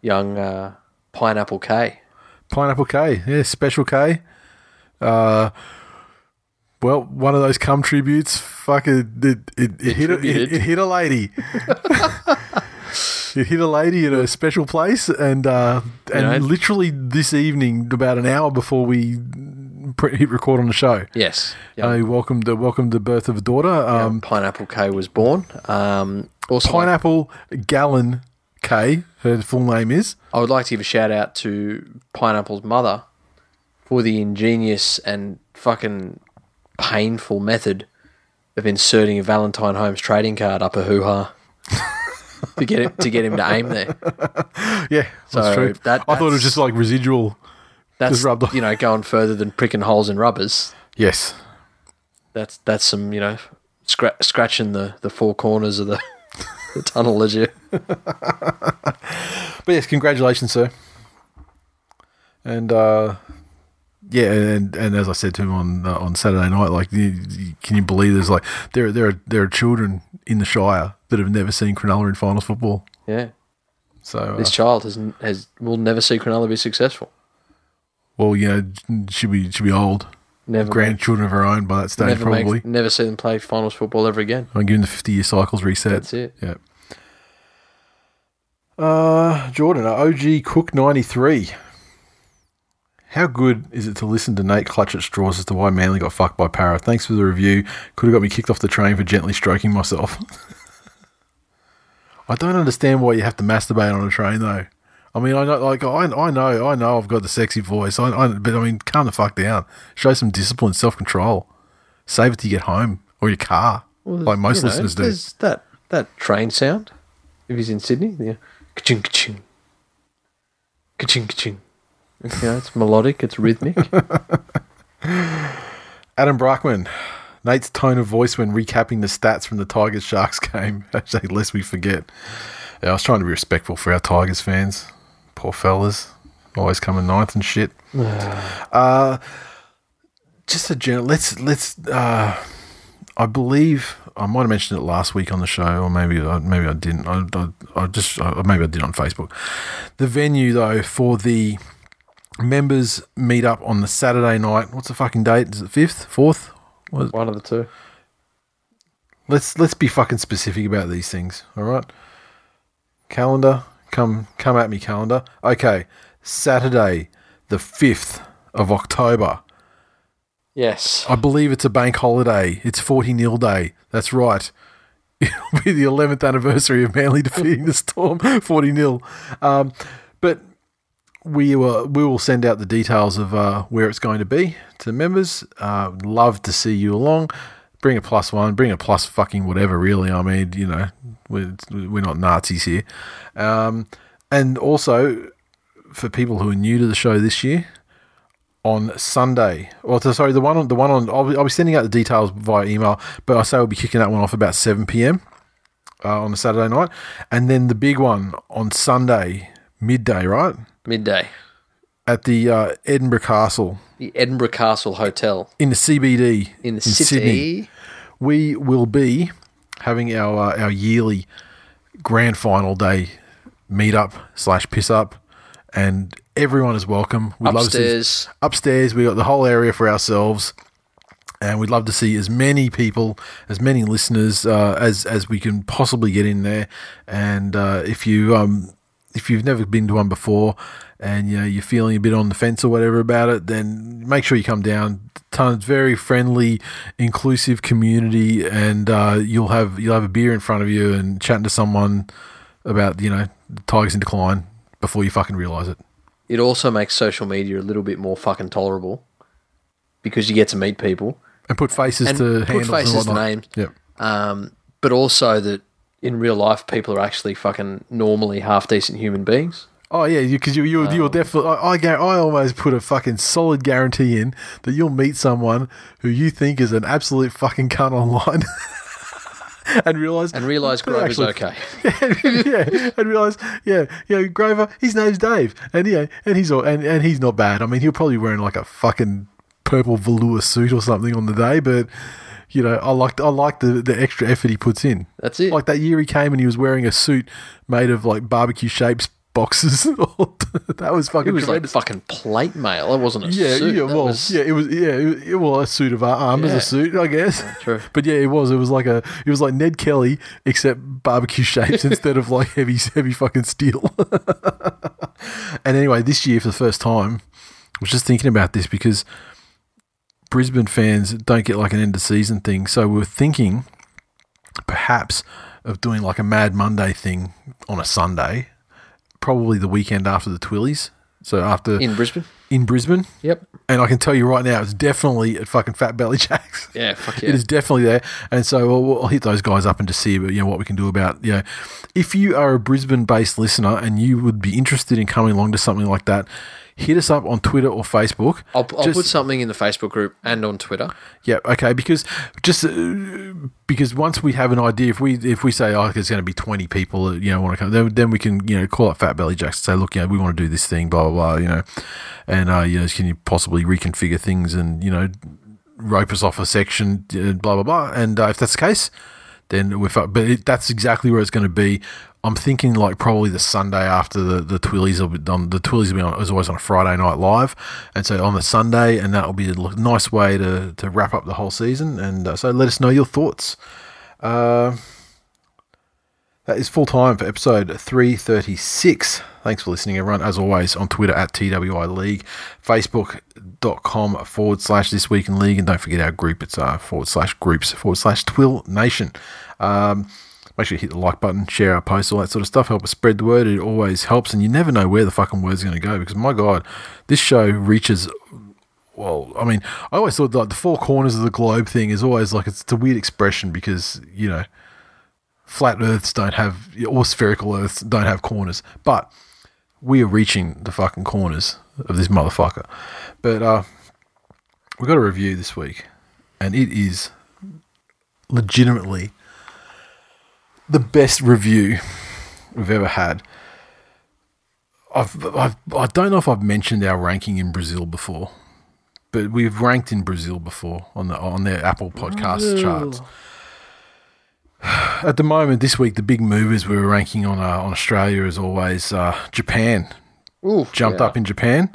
young uh, Pineapple K. Pineapple K, yeah, Special K. Uh, well, one of those cum tributes. Fuck it, it, it, it hit a, it, it hit a lady. it hit a lady at a special place, and uh, and know- literally this evening, about an hour before we pre- hit record on the show. Yes. I welcomed the welcomed the birth of a daughter. Um, Um, Pineapple K was born. Um, also, Pineapple Gallen K, her full name is. I would like to give a shout out to Pineapple's mother for the ingenious and fucking painful method of inserting a Valentine Holmes trading card up a hoo ha to get him to get him to aim there. Yeah, that's So true. that- I thought it was just like residual. That's rubbed you know going further than pricking holes in rubbers. Yes. That's that's some you know scra- scratching the, the four corners of the, the tunnel as you. But yes, congratulations, sir. And uh, yeah, and and as I said to him on uh, on Saturday night, like, you, you- can you believe there's like there there are there are children in the Shire that have never seen Cronulla in finals football. Yeah, So uh, this child has has will never see Cronulla be successful. well, you know, should be should be old Never make- grandchildren of her own by that stage, never probably. make, never see them play finals football ever again. I'm giving the 50 year cycles reset. That's it. Yeah. Uh, Jordan, uh, OG Cook 93. How good is it to listen to Nate clutch at straws as to why Manly got fucked by Parra? Thanks for the review. Could have got me kicked off the train for gently stroking myself. I don't understand why you have to masturbate on a train though. I mean, I know, like, I, I know, I know, I've got the sexy voice. I, I, but I mean, calm the fuck down. Show some discipline, self control. Save it to you get home or your car, like most You know, listeners do. That that train sound. If he's in Sydney, yeah, ka-ching, ka-ching, ka-ching, ka-ching. Know, it's melodic, it's rhythmic. Adam Brockman, Nate's tone of voice when recapping the stats from the Tigers Sharks game. Actually, lest we forget. Yeah, I was trying to be respectful for our Tigers fans. Poor fellas. Always coming ninth and shit. uh, just a general. Let's let's. Uh, I believe I might have mentioned it last week on the show, or maybe I, maybe I didn't. I, I, I just I, maybe I did on Facebook. The venue though for the members meet up on the Saturday night. What's the fucking date? Is it fifth, fourth? One of the two. let's let's be fucking specific about these things. All right. Calendar, come come at me, calendar. Okay, Saturday, the fifth of October. Yes. I believe it's a bank holiday. It's 40 nil day. That's right. It'll be the 11th anniversary of Manly defeating the Storm 40 nil. Um, but we will, we will send out the details of uh, where it's going to be to the members. Uh, love to see you along. Bring a plus one, bring a plus fucking whatever, really. I mean, you know, we're, we're not Nazis here. Um, and also for people who are new to the show this year, on Sunday, or to, sorry, the one on the one on, I'll be, I'll be sending out the details via email, but I say we'll be kicking that one off about seven p.m. Uh, on a Saturday night, and then the big one on Sunday midday, right Midday. at the uh, Edinburgh Castle The Edinburgh Castle Hotel in the CBD in the Sydney. city. we will be having our uh, our yearly grand final day meetup slash piss up, and everyone is welcome. We'd love to see- Upstairs. upstairs, we got the whole area for ourselves, and we'd love to see as many people, as many listeners uh, as as we can possibly get in there. And uh, if you um if you've never been to one before, and you know you're feeling a bit on the fence or whatever about it, then make sure you come down. Tons very friendly, inclusive community, and uh, you'll have you'll have a beer in front of you and chatting to someone about you know the Tigers in decline before you fucking realize it. It also makes social media a little bit more fucking tolerable because you get to meet people. And put faces And to put faces to names. Yep. Um, but also that in real life, people are actually fucking normally half decent human beings. Oh yeah, because you you um, you'll definitely. I I, I almost put a fucking solid guarantee in that you'll meet someone who you think is an absolute fucking cunt online, and realize And realise Grover's actually- okay. yeah, and realize yeah, you know Grover, his name's Dave, and yeah, and he's all, and and he's not bad. I mean, he'll probably wearing like a fucking purple velour suit or something on the day, but. You know, I like I like the, the extra effort he puts in. That's it. Like that year he came and he was wearing a suit made of like barbecue shapes boxes. that was fucking It was like fucking plate mail. It wasn't a yeah, suit. yeah, well, was- yeah, it was, yeah, it, it, well, a suit of armor, Yeah. a suit, I guess. true. But yeah, it was. It was like a, it was like Ned Kelly except barbecue shapes instead of like heavy, heavy fucking steel. and anyway, this year for the first time, I was just thinking about this because Brisbane fans don't get like an end of season thing, so we're thinking perhaps of doing like a Mad Monday thing on a Sunday, probably the weekend after the Twillies. So after in Brisbane. in Brisbane, Yep. and I can tell you right now, it's definitely at fucking Fat Belly Jacks. Yeah. Fuck yeah. It is definitely there, and so we'll, we'll hit those guys up and just see, you know, what we can do about, you know, if you are a Brisbane-based listener and you would be interested in coming along to something like that, hit us up on Twitter or Facebook. I'll, I'll Just- put something in the Facebook group and on Twitter. Yeah, okay, because just uh, because once we have an idea, if we if we say oh, there's going to be twenty people that you know want to come, then, then we can you know call up Fat Belly Jacks and say, look, you know, we want to do this thing, blah blah blah, you know, and uh, you know, can you possibly reconfigure things and you know rope us off a section, uh, blah blah blah, and uh, if that's the case, then we're but it, that's exactly where it's going to be. I'm thinking like probably the Sunday after the the Twillies will be on the Twillies will be on is always on a Friday night live, and so on the Sunday, and that will be a nice way to to wrap up the whole season. And uh, so let us know your thoughts. Uh, that is full time for episode 336. Thanks for listening, everyone. As always, on Twitter at TWI League, Facebook.com forward slash This Week in League, and don't forget our group. It's uh, forward slash groups forward slash Twill Nation. Um, make sure you hit the like button, share our posts, all that sort of stuff. Help us spread the word. It always helps, and you never know where the fucking word's going to go because, my God, this show reaches well, I mean, I always thought like the four corners of the globe thing is always like it's, it's a weird expression because you know flat Earths don't have or spherical Earths don't have corners, but we are reaching the fucking corners of this motherfucker. But uh, we got a review this week, and it is legitimately the best review we've ever had. I've, I've, I don't know if I've mentioned our ranking in Brazil before, but we've ranked in Brazil before on the on their Apple Podcast charts. At the moment, this week, the big movers we were ranking on uh, on Australia as always. Uh, Japan Ooh, jumped yeah. up in Japan,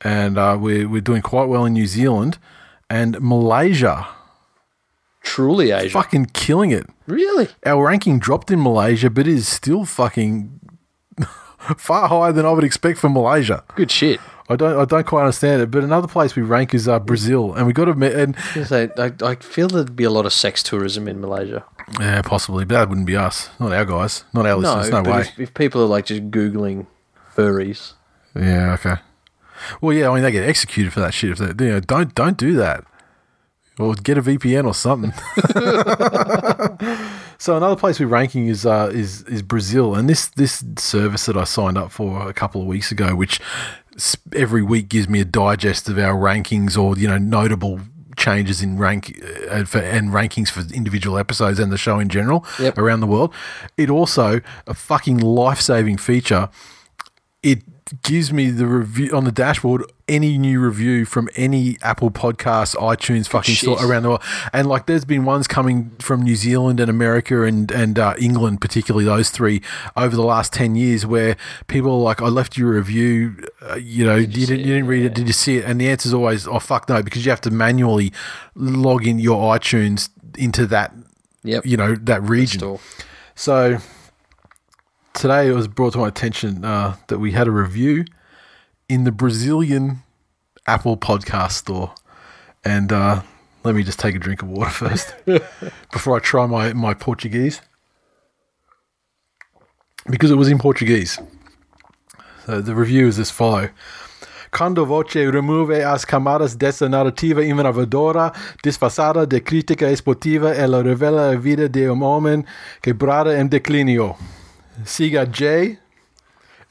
and uh, we're we're doing quite well in New Zealand, and Malaysia Truly Asia. fucking killing it. Really? Our ranking dropped in Malaysia, but it is still fucking far higher than I would expect for Malaysia. Good shit. I don't I don't quite understand it. But another place we rank is uh, Brazil, and we got to admit, and I, say, I, I feel there'd be a lot of sex tourism in Malaysia. yeah, possibly, but that wouldn't be us, not our guys, not our listeners. No, but way. If, if people are like just googling furries, Yeah, okay. Well, yeah, I mean they get executed for that shit. If they, you know, don't don't do that, or get a VPN or something. So another place we're ranking is uh, is is Brazil, and this this service that I signed up for a couple of weeks ago, which every week gives me a digest of our rankings or you know notable changes in rank uh, for, and rankings for individual episodes and the show in general Yep. around the world. It also a fucking life saving feature. It gives me the review on the dashboard any new review from any Apple Podcast, iTunes, fucking store around the world. And like, there's been ones coming from New Zealand and America and and uh, England, particularly those three, over the last ten years, where people are like, "I left you a review, uh, you know, you, didn't, you didn't read it, did you see it?" And the answer is always, "Oh fuck no," because you have to manually log in your iTunes into that, Yep. you know, that region. So today it was brought to my attention uh, that we had a review in the Brazilian Apple podcast store. And uh, let me just take a drink of water first before I try my, my Portuguese. Because it was in Portuguese. So the review is as follow. Quando voce remove as camadas dessa narrativa inovadora, disfarçada de crítica esportiva, ela revela a vida de um homem quebrada em declínio. Siga J.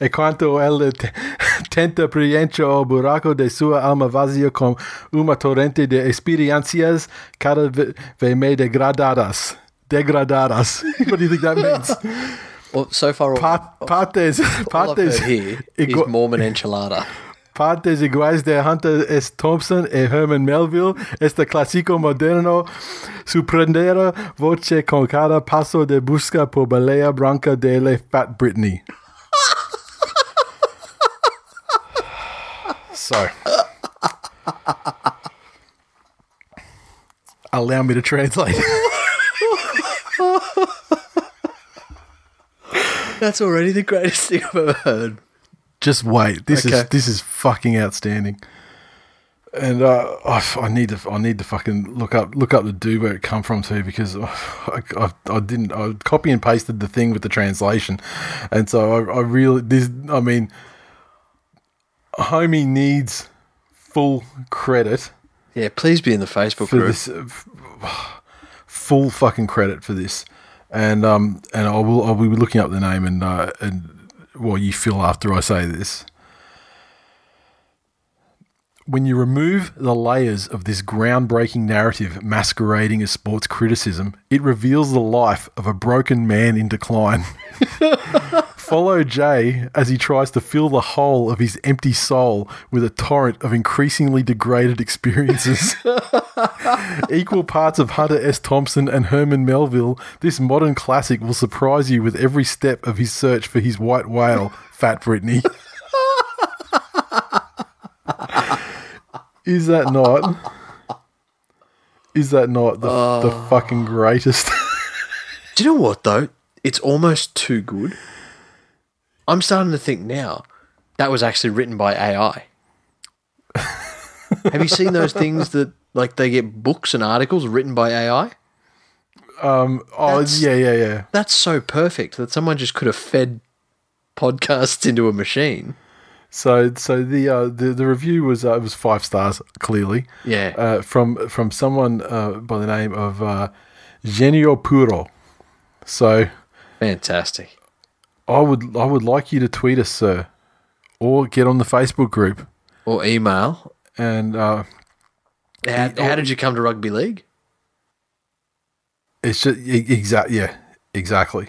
E quanto ele te- tenta preencher o buraco de sua alma vazia com uma torrente de experiências cada ve- vez mais degradadas. Degradadas. what do you think that means? Well, so far, all, Pa- partes, all I've partes, heard here is Mormon enchilada. Partes iguales de Hunter S. Thompson e Herman Melville, este clásico moderno sorprendera voce con cada paso de busca por Balea branca de la Fat Britney. so, allow me to translate. That's already the greatest thing I've ever heard. Just wait. This Okay. is this is fucking outstanding. And uh, I, I need to I need to fucking look up look up the dude where it come from too because I, I, I didn't I copy and pasted the thing with the translation, and so I, I really this I mean, homie needs full credit Yeah, please be in the Facebook for group. this uh, full fucking credit for this and um and I will I will be looking up the name and uh, and what you feel after I say this when you remove the layers of this groundbreaking narrative masquerading as sports criticism, it reveals the life of a broken man in decline. Follow Jay as he tries to fill the hole of his empty soul with a torrent of increasingly degraded experiences. Equal parts of Hunter S. Thompson and Herman Melville, this modern classic will surprise you with every step of his search for his white whale, Fat Brittany. Is that not? Is that not the, the ah. fucking greatest? Do you know what though? It's almost too good. I'm starting to think now that was actually written by AI. Have you seen those things that like they get books and articles written by AI? Um, oh, That's- yeah, yeah, yeah. That's so perfect that someone just could have fed podcasts into a machine. So, so the uh, the the review was uh, it was five stars clearly. Yeah. Uh, from from someone uh, by the name of uh, Genio Puro. So, Fantastic. I would I would like you to tweet us, sir, or get on the Facebook group Or email. and. Uh, How, how did you come to rugby league? It's just exactly yeah, exactly.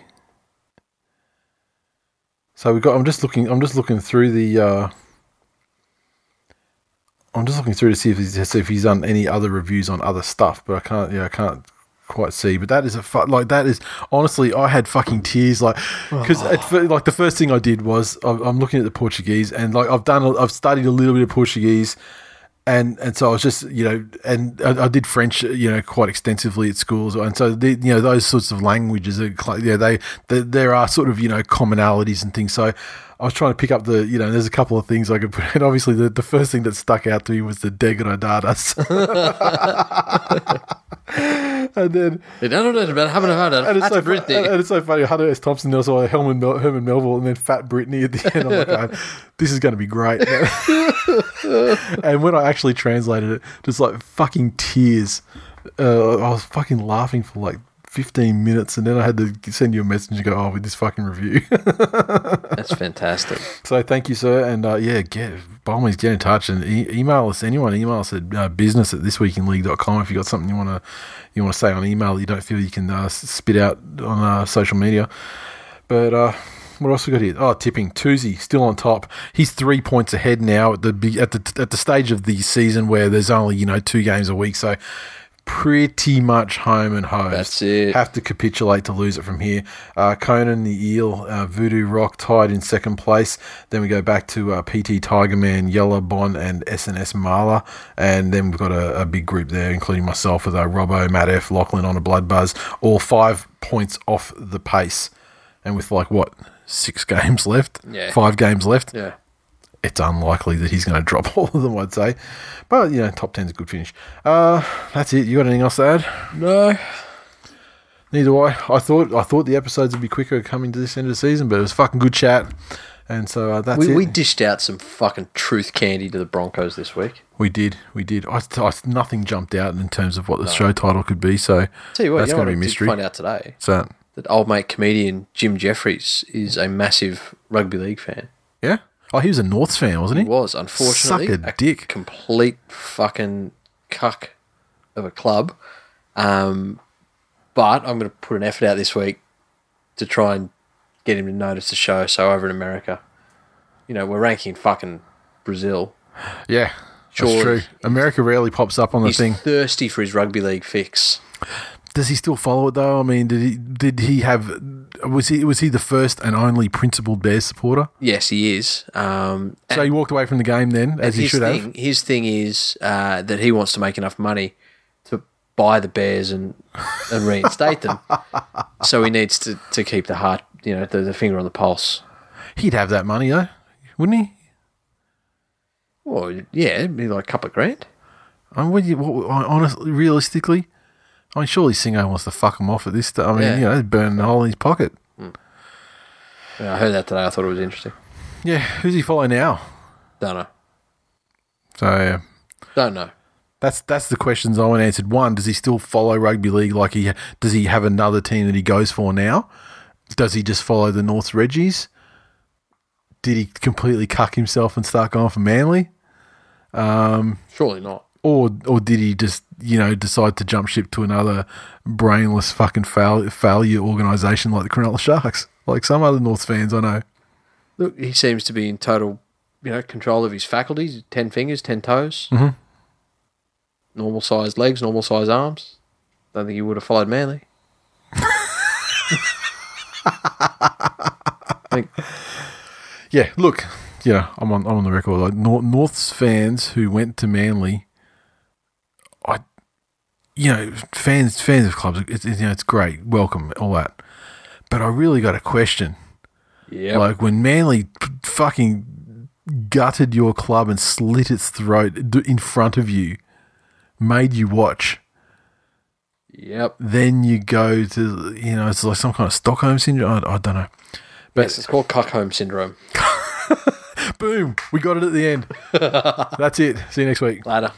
So we got. I'm just looking. I'm just looking through the. Uh, I'm just looking through to see if he's to see if he's done any other reviews on other stuff, but I can't. Yeah, I can't quite see. But that is a fu- like that is honestly, I had fucking tears like oh. because like the first thing I did was I'm I'm looking at the Portuguese and like I've done a- I've studied a little bit of Portuguese and and so I was just you know and I, I did French you know quite extensively at schools and so the, you know those sorts of languages are yeah they, they there are sort of you know commonalities and things so I was trying to pick up the you know there's a couple of things I could put and obviously the, the first thing that stuck out to me was the degradadas and then I don't know about having a and it's, so, fu- Britney. and it's so funny. Hunter S. Thompson, there's also Herman, Mel- Herman Melville, and then Fat Britney at the end. I'm like, "Oh, this is going to be great. and when I actually translated it, just like fucking tears. Uh, I was fucking laughing for like 15 minutes, and then I had to send you a message and go, "Oh, with this fucking review." That's fantastic. so thank you, sir, and uh, yeah, get by all means get in touch and e- email us. Anyone, email us at uh, business at thisweekinleague.com if you got something you want to you want to say on email that you don't feel you can uh, spit out on uh, social media. But uh, what else we got here? Oh, tipping. Tuesday still on top. He's three points ahead now at the at the at the stage of the season where there's only you know two games a week, so pretty much home and hosed. That's it. Have to capitulate to lose it from here. Uh, Conan the Eel, uh, Voodoo Rock tied in second place. Then we go back to uh, PT Tiger Man, Yellow Bond, and SNS Marla. And then we've got a, a big group there, including myself with uh, Robbo, Matt F, Lachlan on a Blood Buzz, all five points off the pace. And with like what, six games left? Yeah. Five games left? Yeah. It's unlikely that he's going to drop all of them, I'd say. But, you know, top 10's a good finish. Uh, that's it. You got anything else to add? No. Neither do I. I thought I thought the episodes would be quicker coming to this end of the season, but it was fucking good chat. And so uh, that's We, it. we dished out some fucking truth candy to the Broncos this week. we did. We did. I, I, nothing jumped out in terms of what the show title could be, so Tell you what, that's you going know to be mystery. find out today? So, That old mate comedian Jim Jefferies is a massive rugby league fan. yeah. Oh, he was a Norths fan, wasn't He he? was, unfortunately, Suck a dick. complete fucking cuck of a club. Um, but I'm going to put an effort out this week to try and get him to notice the show. So over in America, you know, we're ranking fucking Brazil. Yeah. Surely. That's true. America rarely pops up on the He's thing. thirsty for his rugby league fix. Does he still follow it though? I mean, did he did he have was he was he the first and only principled Bears supporter? Yes, he is. Um, So he walked away from the game then, as he should thing, have. His thing is uh, that he wants to make enough money to buy the Bears and and reinstate them. So he needs to, to keep the heart, you know, the, the finger on the pulse. He'd have that money though, wouldn't he? Well, yeah, it'd be like a couple of grand. I mean, what, you, what, honestly, realistically, I mean, surely Singo wants to fuck him off at this. St- I mean, Yeah. you know, burning a hole in his pocket. Hmm. Yeah, I heard that today. I thought it was interesting. Yeah, who's he follow now? Don't know. So yeah, Don't know. that's that's the questions I want answered. One, does he still follow rugby league? Like he does he have another team that he goes for now? Does he just follow the North Reggies? Did he completely cuck himself and start going for Manly? Um, surely not. or or did he just you know decide to jump ship to another brainless fucking fail, failure organisation like the Cronulla Sharks, like some other North fans I know? Look, he seems to be in total, you know, control of his faculties. Ten fingers, ten toes. Mhm. Normal sized legs, normal sized arms. Don't think he would have followed Manly. Yeah, look, you know I'm on I'm on the record. Like Nor- North's fans who went to Manly, you know, fans fans of clubs, it's, you know it's great, welcome, all that. But I really got a question. yeah, Like when Manly p- fucking gutted your club and slit its throat d- in front of you, made you watch. yep. Then you go to you know it's like some kind of Stockholm syndrome. I, I don't know. But yes, it's called Cuckholm syndrome. boom, we got it at the end. That's it. See you next week. Later.